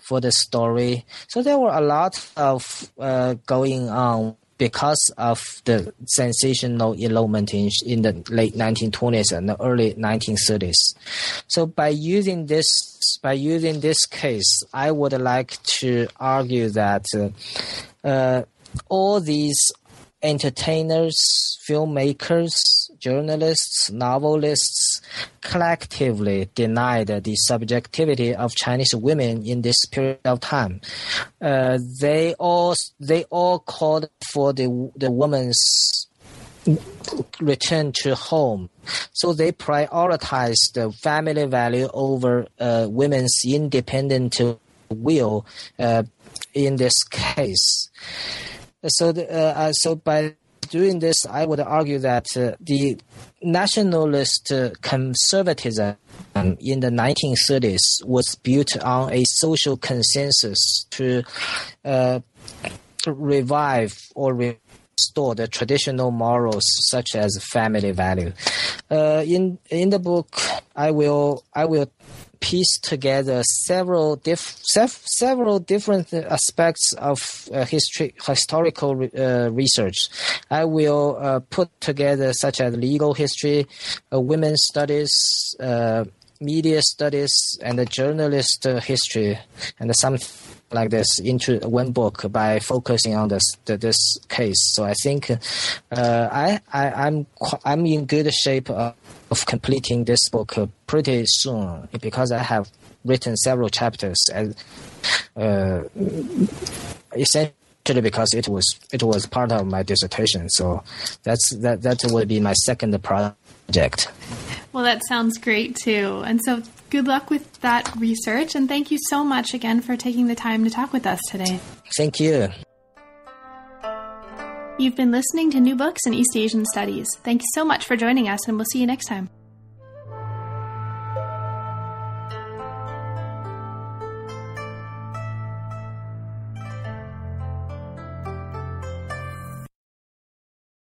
for the story. So there were a lot of uh, going on because of the sensational elopement in, in the late 1920s and the early 1930s. So by using this, by using this case, I would like to argue that uh, all these entertainers, filmmakers, journalists, novelists collectively denied the subjectivity of Chinese women in this period of time. Uh, they all they all called for the the woman's return to home. So they prioritized the family value over uh, women's independent will uh, in this case. So, the, uh, so by doing this, I would argue that uh, the nationalist uh, conservatism in the 1930s was built on a social consensus to uh, revive or restore the traditional morals such as family value. Uh, in in the book, I will I will piece together several diff- several different aspects of uh, history historical re- uh, research. I will uh, put together such as legal history, uh, women's studies, uh, media studies, and journalist uh, history, and some like this into one book by focusing on this this case. So I think I, I I'm I'm in good shape of completing this book pretty soon because I have written several chapters and uh, essentially because it was it was part of my dissertation. So that's that that would be my second project. Well, that sounds great too. And so good luck with that research and thank you so much again for taking the time to talk with us today. Thank you. You've been listening to New Books in East Asian Studies. Thank you so much for joining us, and we'll see you next time.